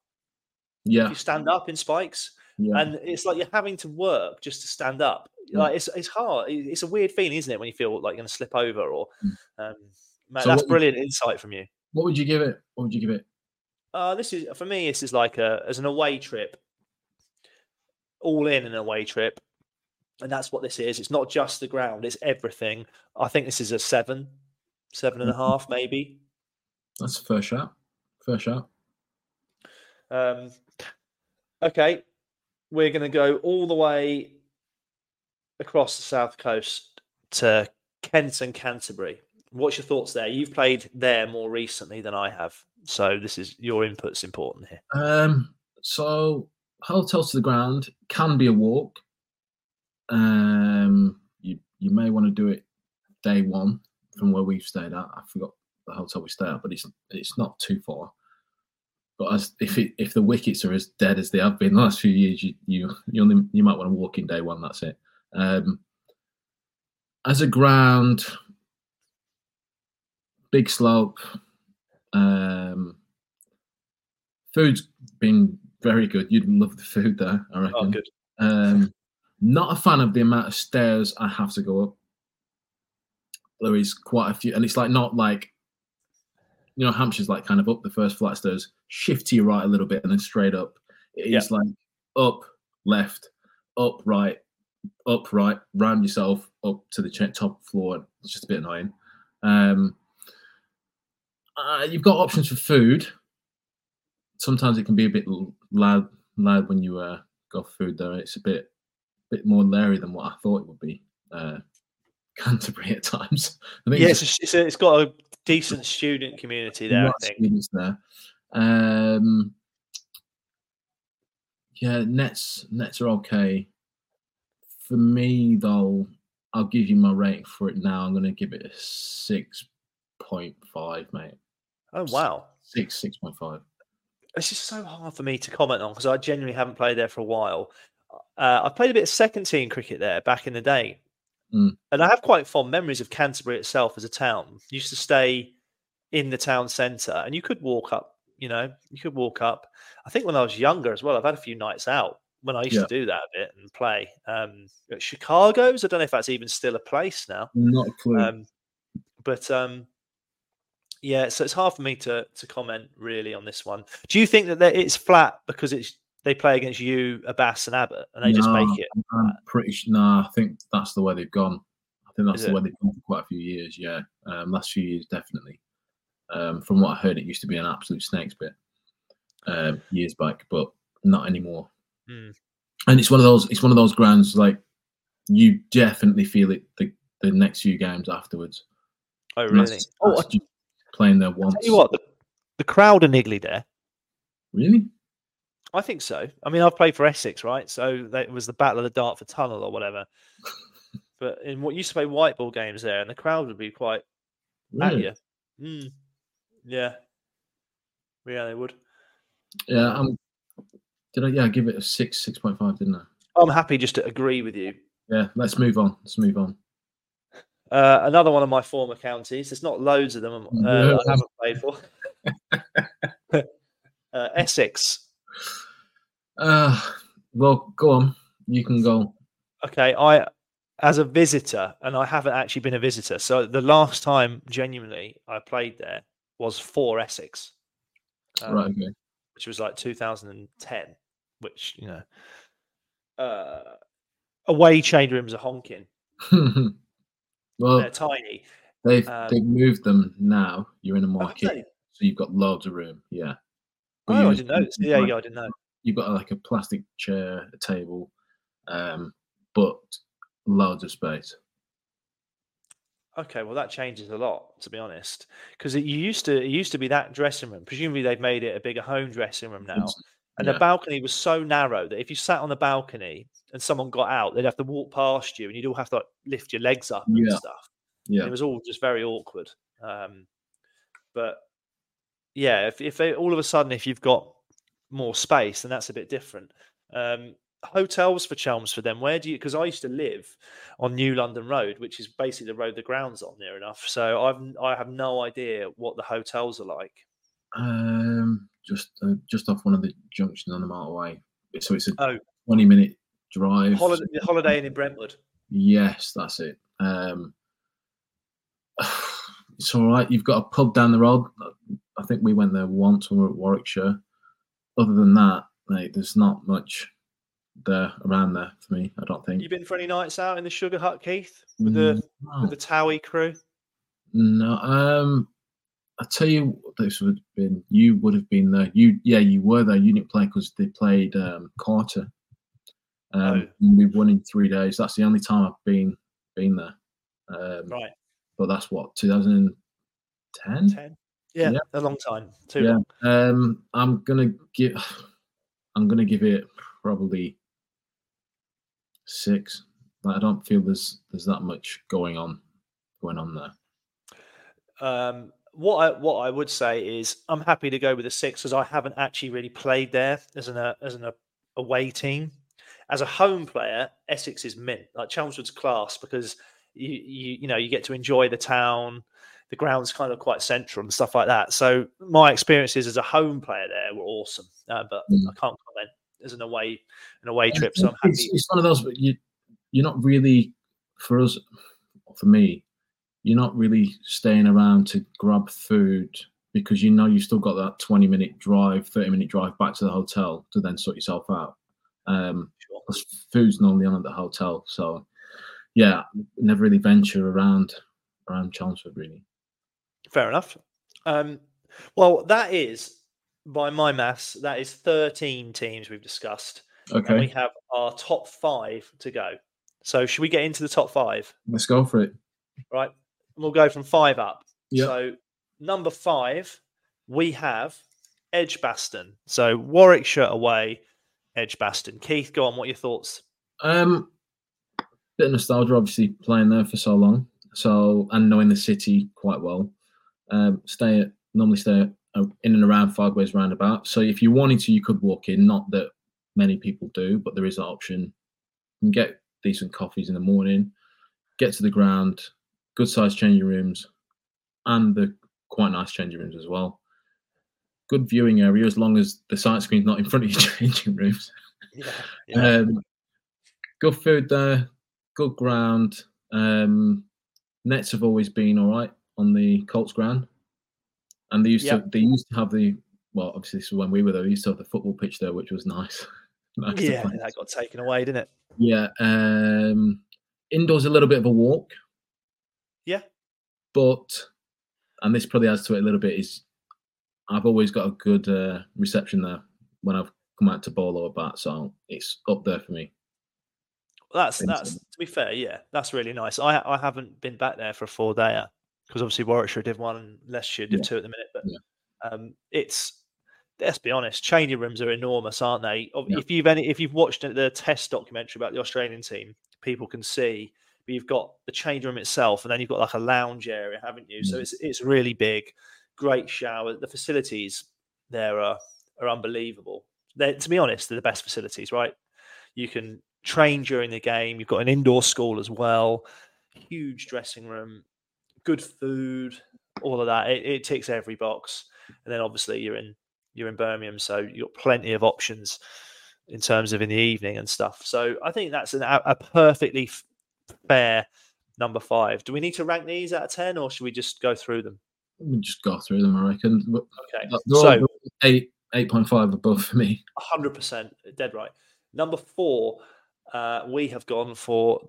if Yeah, you stand up in spikes. yeah. and it's like you're having to work just to stand up. Yeah. Like it's it's hard. It's a weird feeling, isn't it, when you feel like you're going to slip over? Or Mm. um, man, So that's what you- brilliant insight from you. What would you give it? What would you give it? Uh, this is for me. This is like a as an away trip, all in an away trip, and that's what this is. It's not just the ground; it's everything. I think this is a seven, seven and a Mhm. half, maybe. That's a fair shot. Fair shot. Um, okay, we're going to go all the way across the south coast to Kent and Canterbury. What's your thoughts there? You've played there more recently than I have, so this is your input's important here. Um, so hotels to the ground can be a walk. Um, you you may want to do it day one from where we've stayed at. I forgot the hotel we stayed at, but it's it's not too far. But as if it, if the wickets are as dead as they have been the last few years, you you you only you might want to walk in day one. That's it. Um, as a ground, big slope. Um, food's been very good. You'd love the food there, I reckon. Oh, good. Um, not a fan of the amount of stairs I have to go up. There is quite a few, and it's like not like you know Hampshire's like kind of up the first flight of stairs, shift to your right a little bit, and then straight up. It's like up, left, up, right, up, right, round yourself up to the top floor. It's just a bit annoying. Um, uh, you've got options for food. Sometimes it can be a bit loud, loud when you uh, go food. Though it's a bit, bit more leery than what I thought it would be. Uh, Canterbury at times. I think Yeah, it's it's, a, it's got a decent student community there. I think. there. Um, yeah, nets nets are okay. For me, though, I'll give you my rating for it now. I'm going to give it a six point five, mate. Oh wow, Six six point five. it's just so hard for me to comment on because I genuinely haven't played there for a while. Uh, I played a bit of second team cricket there back in the day, Mm. and I have quite fond memories of Canterbury itself as a town. Used to stay in the town centre, and you could walk up. You know, you could walk up. I think when I was younger as well, I've had a few nights out when I used Yeah. to do that a bit and play. Um, at Chicago's, I don't know if that's even still a place now. Not a clue. Um, but um, yeah, so it's hard for me to to comment really on this one. Do you think that it's flat because it's they play against you, Abbas and Abbott, and they just make it? I'm pretty sure. No, I think that's the way they've gone. I think that's Is the it? way they've gone for quite a few years. Yeah, um, last few years definitely. Um, from what I heard, it used to be an absolute snake's bit um, years back, but not anymore. Hmm. And it's one of those. It's one of those grounds like you definitely feel it the, the next few games afterwards. Oh, And that's- really? Oh, I just playing there once. tell you what, the, the crowd are niggly there. Really? I think so. I mean, I've played for Essex, right? So that it was the Battle of the Dartford Tunnel or whatever. but in what used to play white ball games there, and the crowd would be quite Really? at you. Mm. Yeah. Yeah, they would. Yeah. Um, did I? Yeah, give it a six, six point five, didn't I? I'm happy just to agree with you. Yeah. Let's move on. Let's move on. Uh, another one of my former counties. There's not loads of them uh, that I haven't played for. uh, Essex. Uh, well, go on. You can go. Okay, I as a visitor, and I haven't actually been a visitor. So the last time, genuinely, I played there was for Essex, um, right? Okay. Which was like 2010. Which you know, uh, away change rooms are honking. well, they're tiny. They've um, they've moved them now. You're in a market, so you've got loads of room. Yeah. But oh, I didn't know. Yeah, yeah, I didn't know. You've got like a plastic chair, a table, um, but loads of space. Okay, well that changes a lot, to be honest, because it used to it used to be that dressing room. Presumably they've made it a bigger home dressing room now, and yeah. the balcony was so narrow that if you sat on the balcony and someone got out, they'd have to walk past you, and you'd all have to like, lift your legs up and yeah. stuff. Yeah, and it was all just very awkward. Um, but yeah, if if they, all of a sudden if you've got more space, then that's a bit different. Um, hotels for Chelmsford then where do you because I used to live on New London Road which is basically the road the ground's on near enough so I've I have no idea what the hotels are like um just uh, just off one of the junctions on the motorway so it's a oh. 20 minute drive holiday, Holiday Inn Brentwood yes that's it um it's all right you've got a pub down the road I think we went there once when we were at Warwickshire other than that mate, there's not much there around there for me. I don't think. You been for any nights out in the Sugar Hut, Keith, with the no. with the Towie crew? No. Um, I tell you, this would have been you would have been there. You yeah, you were there. Unit play because they played um, Carter. Um, oh. we won in three days. That's the only time I've been been there. Um, right. But that's what 2010. 10. Yeah, yeah, a long time. Too yeah. long. Um, I'm gonna give. I'm gonna give it probably six. I don't feel there's there's that much going on going on there. Um, what I what I would say is I'm happy to go with the six because I haven't actually really played there as an uh, as an uh, away team. As a home player, Essex is mint. Like Chelmsford's class because you you you know you get to enjoy the town. The ground's kind of quite central and stuff like that. So my experiences as a home player there were awesome, uh, but mm. I can't comment as an away an away trip. So I'm happy. It's, it's one of those. You you're not really for us, for me, you're not really staying around to grab food because you know you've still got that 20 minute drive, 30 minute drive back to the hotel to then sort yourself out. Um, sure. food's normally on at the hotel, so yeah, never really venture around around Chelmsford really. Fair enough. Um, well, that is by my maths, that is 13 teams we've discussed. Okay. And we have our top five to go. So should we get into the top five? Let's go for it. Right. We'll go from five up. Yep. So number five, we have Edgbaston. So Warwickshire away, Edgbaston. Keith, go on. What are your thoughts? Um, bit of nostalgia, obviously playing there for so long. So and knowing the city quite well. Um, stay at normally stay at uh, in and around Five Ways roundabout. So if you wanted to, you could walk in. Not that many people do, but there is an option. You can get decent coffees in the morning, get to the ground, good sized changing rooms, and the quite nice changing rooms as well. Good viewing area as long as the sight screen's not in front of your changing rooms. Yeah, yeah. Um, good food there, good ground. Um, nets have always been all right on the Colts ground. And they used yep. to they used to have the well, obviously this is when we were there. They used to have the football pitch there, which was nice. nice yeah, that got taken away, didn't it? Yeah. Um indoors a little bit of a walk. Yeah. But and this probably adds to it a little bit, is I've always got a good uh, reception there when I've come out to ball or bat, so it's up there for me. That's that's to be fair, yeah, that's really nice. I I haven't been back there for a four dayer because obviously Warwickshire did one and Leicestershire did yeah. two at the minute. But yeah. um, it's let's be honest, changing rooms are enormous, aren't they? Yeah. If you've any, if you've watched the test documentary about the Australian team, people can see. But you've got the change room itself, and then you've got like a lounge area, haven't you? So mm. it's it's really big, great shower. The facilities there are are unbelievable. They're, to be honest, they're the best facilities, right? You can train during the game. You've got an indoor school as well huge dressing room, good food, all of that. It, it ticks every box. And then obviously you're in you're in Birmingham, so you've got plenty of options in terms of in the evening and stuff. So I think that's an, a perfectly fair number five. Do we need to rank these out of ten, or should we just go through them? We just go through them, I reckon. Okay, they're so eight eight point five above for me. hundred percent dead right. Number four, uh, we have gone for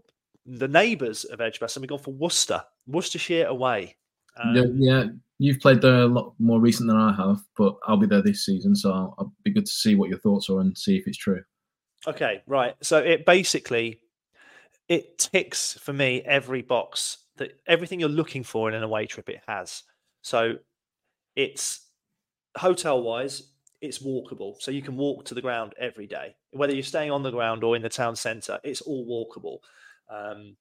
the neighbours of Edgbaston. We've gone for Worcester, Worcestershire away. Um, yeah, yeah, you've played there a lot more recent than I have, but I'll be there this season, so I'll, I'll be good to see what your thoughts are and see if it's true. Okay, right. So it basically it ticks for me every box that everything you're looking for in an away trip it has. So it's hotel wise, it's walkable. So you can walk to the ground every day. Whether you're staying on the ground or in the town centre, it's all walkable. Um,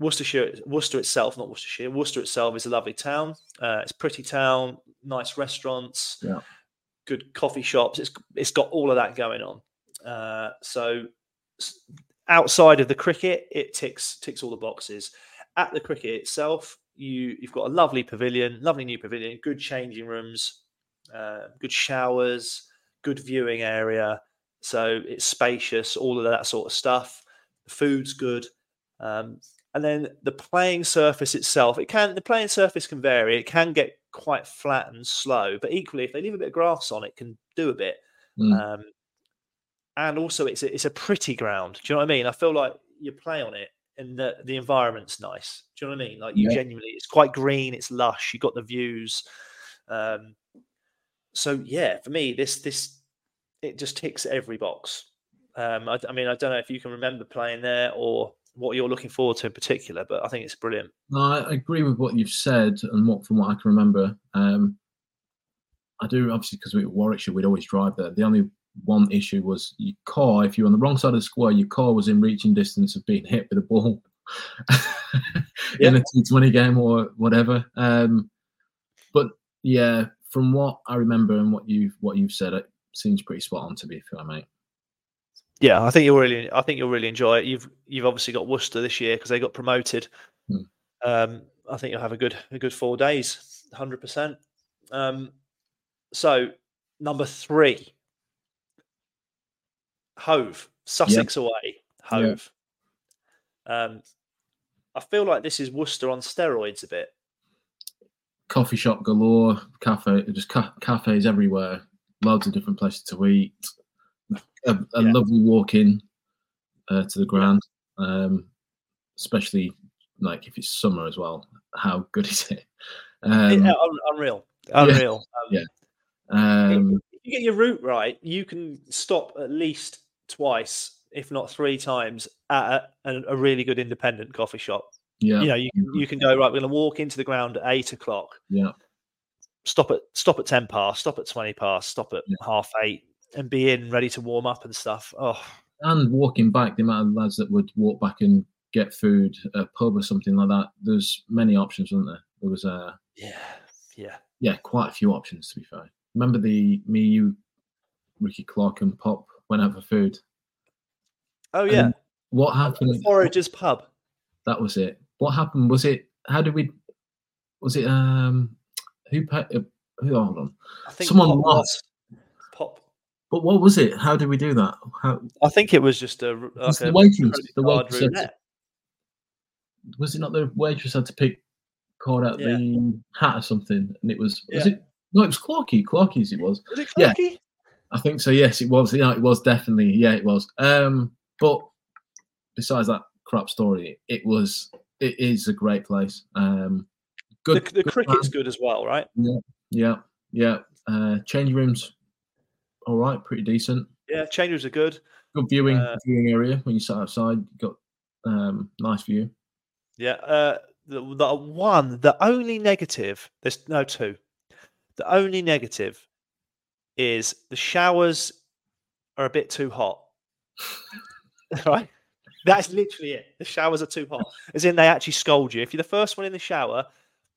Worcestershire, Worcester itself, not Worcestershire, Worcester itself is a lovely town. Uh, it's a pretty town, nice restaurants, Yeah. good coffee shops. It's it's got all of that going on. Uh, so outside of the cricket, it ticks ticks all the boxes. At the cricket itself, you you've got a lovely pavilion, lovely new pavilion, good changing rooms, uh, good showers, good viewing area. So it's spacious, all of that sort of stuff. The food's good. Um, and then the playing surface itself, it can the playing surface can vary. It can get quite flat and slow, but equally, if they leave a bit of grass on, it can do a bit. Mm. Um, and also, it's a, it's a pretty ground. Do you know what I mean? I feel like you play on it, and the the environment's nice. Do you know what I mean? Like you Yeah. genuinely, it's quite green, it's lush. You got the views. Um, so yeah, for me, this this it just ticks every box. Um, I, I mean, I don't know if you can remember playing there or what you're looking forward to in particular, but I think it's brilliant. No, I agree with what you've said, and what from what I can remember, um, I do obviously because we were Warwickshire, we'd always drive there. The only one issue was your car. If you're on the wrong side of the square, your car was in reaching distance of being hit with a ball in a T20 game or whatever. Um, but yeah, from what I remember and what you've what you've said, it seems pretty spot on to be fair, mate. Yeah, I think you'll really, I think you'll really enjoy it. You've you've obviously got Worcester this year because they got promoted. Hmm. Um, I think you'll have a good a good four days, hundred percent. Um, so number three, Hove, Sussex away, Hove. Um, I feel like this is Worcester on steroids a bit. Coffee shop galore, cafe, just ca- cafes everywhere, loads of different places to eat. A, a Yeah. lovely walk in uh, to the ground, um, especially like if it's summer as well. How good is it? Um, un- unreal, unreal. Um, Yeah. um, if you get your route right, you can stop at least twice, if not three times, at a, a, a really good independent coffee shop. yeah, You know, you can, you can go right. We're going to walk into the ground at eight o'clock. yeah, Stop at stop at ten past. Stop at twenty past. Stop at Yeah. half eight, and be in ready to warm up and stuff. Oh, and walking back, the amount of lads that would walk back and get food at a pub or something like that. There's many options, wasn't there? There was uh, yeah, yeah. yeah, quite a few options to be fair. Remember the me, you, Rikki Clarke, and Pop went out for food. Oh yeah, And what happened? Foragers Pub. That was it. What happened? Was it? How did we? Was it? Um, who? uh, Who? Hold on. I think Someone Pop lost. Pop. But what was it? How did we do that? How I think it was just a like Was a the waitress- the waitress to- was it? Not the waitress had to pick card out Yeah. the hat or something, and it was. Was Yeah. it? No, it was Clarky. Clarky's it was. Was it Yeah. I think so. Yes, it was. Yeah, it was definitely. Yeah, it was. Um, but besides that crap story, it was. It is a great place. Um, good. the, the good cricket's good as well, right? Yeah, yeah. Uh, change rooms, all right, pretty decent. Yeah, changes are good. Good viewing Uh, viewing area when you sat outside. Got um, nice view. Yeah. Uh, the, the one, the only negative, there's no two. The only negative is the showers are a bit too hot. right? That's literally it. The showers are too hot. As in, they actually scold you. If you're the first one in the shower,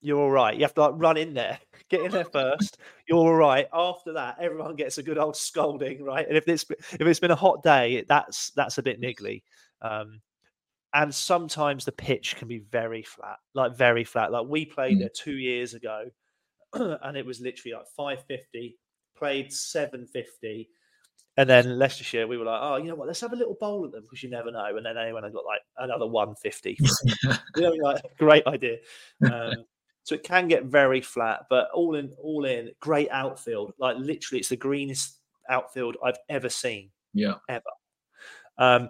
you're all right. You have to like run in there, get in there first. You're all right. After that, everyone gets a good old scolding, right? And if it's if it's been a hot day, that's that's a bit niggly. Um, and sometimes the pitch can be very flat, like very flat. Like we played Mm. there two years ago, and it was literally like 550, played 750. And then Leicestershire, we were like, oh, you know what? Let's have a little bowl at them because you never know. And then they went and got like another 150. you know, like great idea. Um, so it can get very flat, but all in, all in, great outfield. Like literally, it's the greenest outfield I've ever seen. yeah, ever. Um,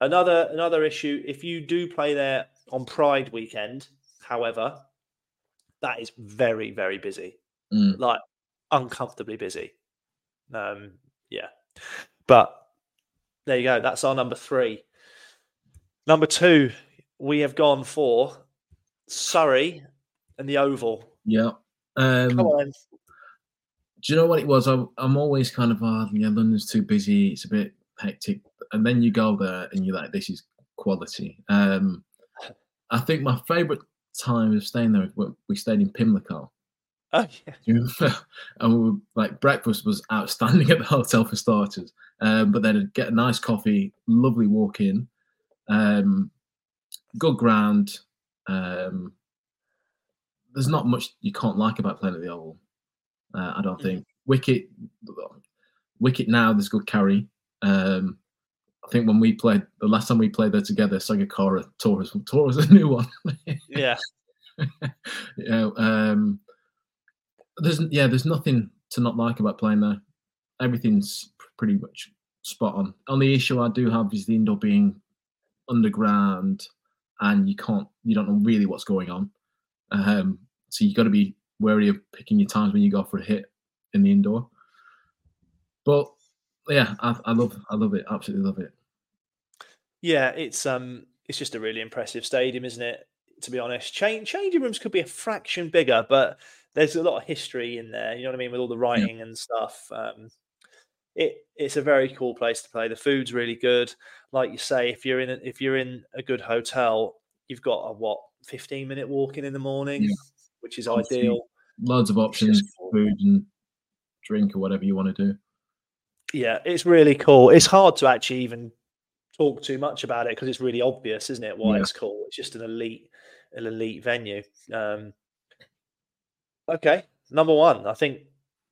another another issue: if you do play there on Pride weekend, however, that is very very busy, Mm. like uncomfortably busy. Um, yeah, but there you go. That's our number three. Number two, we have gone for Surrey and the Oval. yeah. Um, Come on, do you know what it was? I'm, I'm always kind of, oh, yeah, London's too busy. It's a bit hectic. And then you go there and you're like, this is quality. Um, I think my favourite time of staying there, we stayed in Pimlico. Oh yeah, Do you remember? and we were, like breakfast was outstanding at the hotel for starters. Um, but then get a nice coffee, lovely walk in, um, good ground. Um, there's not much you can't like about playing at the Oval. Uh, I don't Mhm. think wicket, wicket now there's good carry. Um, I think when we played the last time we played there together, Sangakkara tore us tore us a new one. yeah. know, um, there's yeah, there's nothing to not like about playing there. Everything's pretty much spot on. Only issue I do have is the indoor being underground, and you can't, you don't know really what's going on. Um, so you've got to be wary of picking your times when you go for a hit in the indoor. But yeah, I, I love, I love it, absolutely love it. Yeah, it's um, it's just a really impressive stadium, isn't it? To be honest, Change, changing rooms could be a fraction bigger, but there's a lot of history in there. You know what I mean, with all the writing and stuff. Um, it it's a very cool place to play. The food's really good. Like you say, if you're in a, if you're in a good hotel, you've got a what 15 minute walk in in the morning, Yeah. which is ideal. Loads of options, cool. food and drink or whatever you want to do. Yeah, it's really cool. It's hard to actually even talk too much about it because it's really obvious, isn't it? Why Yeah. it's cool. It's just an elite, an elite venue. Um, okay, number one. I think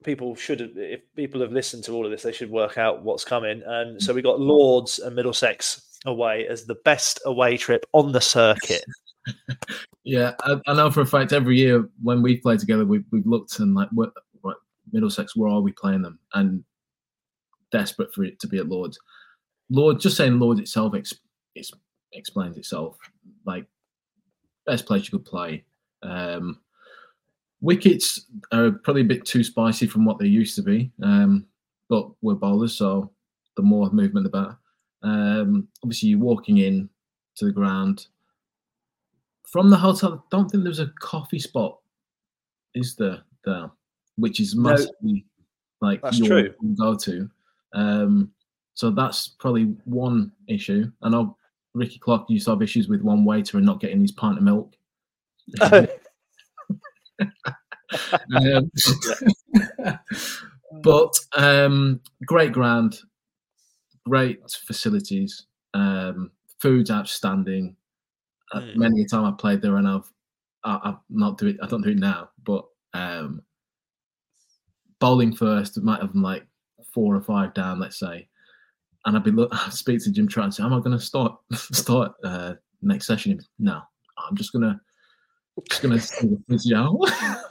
people should, have- if people have listened to all of this, they should work out what's coming. And so we got Lords and Middlesex away as the best away trip on the circuit. Yeah, I, I know for a fact every year when we play together, we've, we've looked and like, what, what Middlesex, where are we playing them? And desperate for it to be at Lords. Lord, just saying Lords itself ex, it's, explains itself. Like, best place you could play. Um, wickets are probably a bit too spicy from what they used to be, um, but we're bowlers, so the more movement, the better. Um, obviously, you're walking in to the ground from the hotel. I don't think there's a coffee spot, is there? There, which is No. massively like That's your true. go to. Um, so that's probably one issue. I know Rikki Clarke used to have issues with one waiter and not getting his pint of milk. Um, but um, great ground, great facilities, um, food's outstanding. Uh, Mm. Many a time I played there, and I've I, I've not do it. I don't do it now, but um, bowling first might have been like four or five down, let's say, and I'd be look, I'd speak to Jim Troughton and say, "Am I going to start start uh, next session?" No, I'm just gonna just gonna see the physio.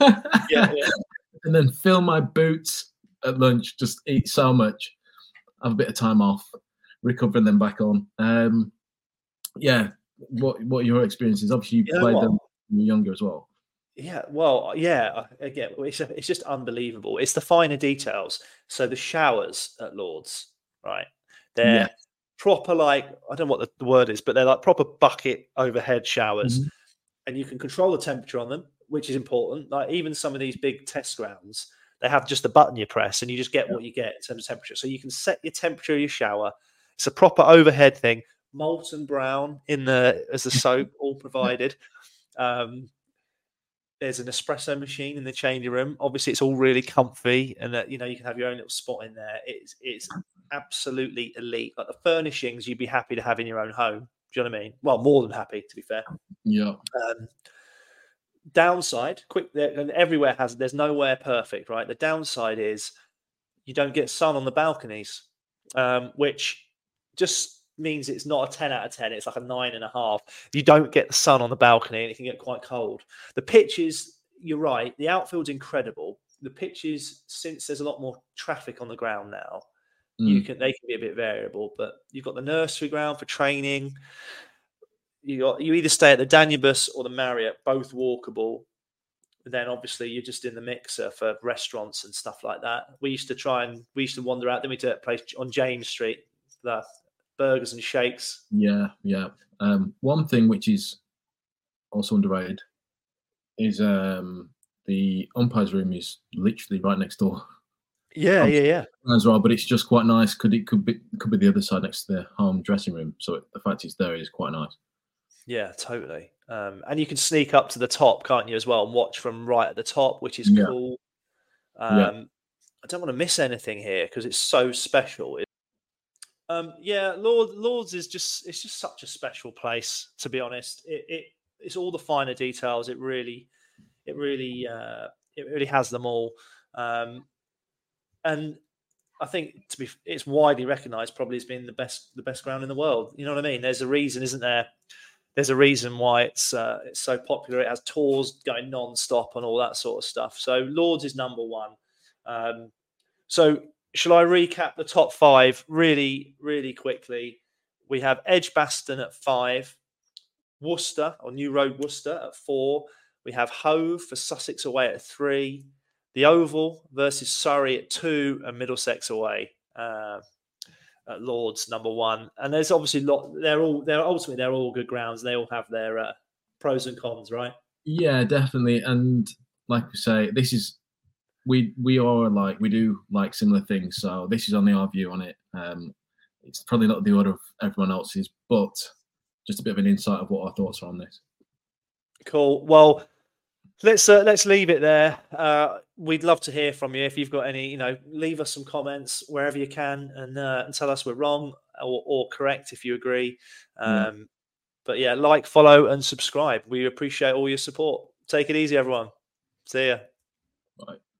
yeah, yeah. and then fill my boots at lunch, just eat so much, have a bit of time off, recover, and then back on. Um, yeah, what what are your experiences? Obviously, you You played them when you were younger as well. Yeah, well, yeah. Again, it's it's just unbelievable. It's the finer details. So the showers at Lords, right? They're Yeah. proper, like I don't know what the, the word is, but they're like proper bucket overhead showers, Mhm. And you can control the temperature on them, which is important. Like even some of these big test grounds, they have just a button you press, and you just get what you get in terms of temperature. So you can set your temperature of your shower. It's a proper overhead thing. Molton Brown in the as the soap, all provided. Um, there's an espresso machine in the changing room. Obviously, it's all really comfy, and that you know you can have your own little spot in there. It's it's absolutely elite. Like the furnishings, you'd be happy to have in your own home. Do you know what I mean? Well, more than happy to be fair. Yeah. Um, downside, quick, and everywhere has. There's nowhere perfect, right? The downside is you don't get sun on the balconies, um, which just means it's not a 10 out of 10 it's like a nine and a half you don't get the sun on the balcony and it can get quite cold the pitches you're right the outfield's incredible the pitches since there's a lot more traffic on the ground now you Mm. can they can be a bit variable but you've got the nursery ground for training. You got you either stay at the Danubius or the marriott both walkable. Then obviously you're just in the mixer for restaurants and stuff like that. We used to try and we used to wander out then we to a place on james street the burgers and shakes. Yeah, yeah. Um, one thing which is also underrated is um, the umpires room is literally right next door. Yeah Um, yeah yeah as well. But it's just quite nice. Could it could be could be the other side next to the home dressing room. So it, the fact it's there is quite nice. Yeah, totally. Um, and you can sneak up to the top, can't you, as well, and watch from right at the top, which is Yeah. cool. Um, Yeah. I don't want to miss anything here because it's so special. It- um, yeah, Lord, Lords is just it's just such a special place. To be honest, it, it it's all the finer details. It really, it really, uh, it really has them all. Um, and I think to be, it's widely recognised probably as being the best, the best ground in the world. You know what I mean? There's a reason, isn't there? There's a reason why it's uh, it's so popular. It has tours going non-stop and all that sort of stuff. So Lords is number one. Um, so shall I recap the top five really, really quickly? We have Edgbaston at five, Worcester or New Road Worcester at four. We have Hove for Sussex away at three. The Oval versus Surrey at two, and Middlesex away uh, at Lords number one. And there's obviously lot. They're all they're ultimately they're all good grounds. They all have their uh, pros and cons, right? Yeah, definitely. And like we say, this is we we are like we do like similar things. So this is only our view on it. Um, it's probably not the order of everyone else's, but just a bit of an insight of what our thoughts are on this. Cool. Well, let's uh, let's leave it there. Uh, we'd love to hear from you if you've got any. You know, leave us some comments wherever you can, and uh, and tell us we're wrong or, or correct if you agree. Yeah. Um, But yeah, like, follow, and subscribe. We appreciate all your support. Take it easy, everyone. See ya. Bye.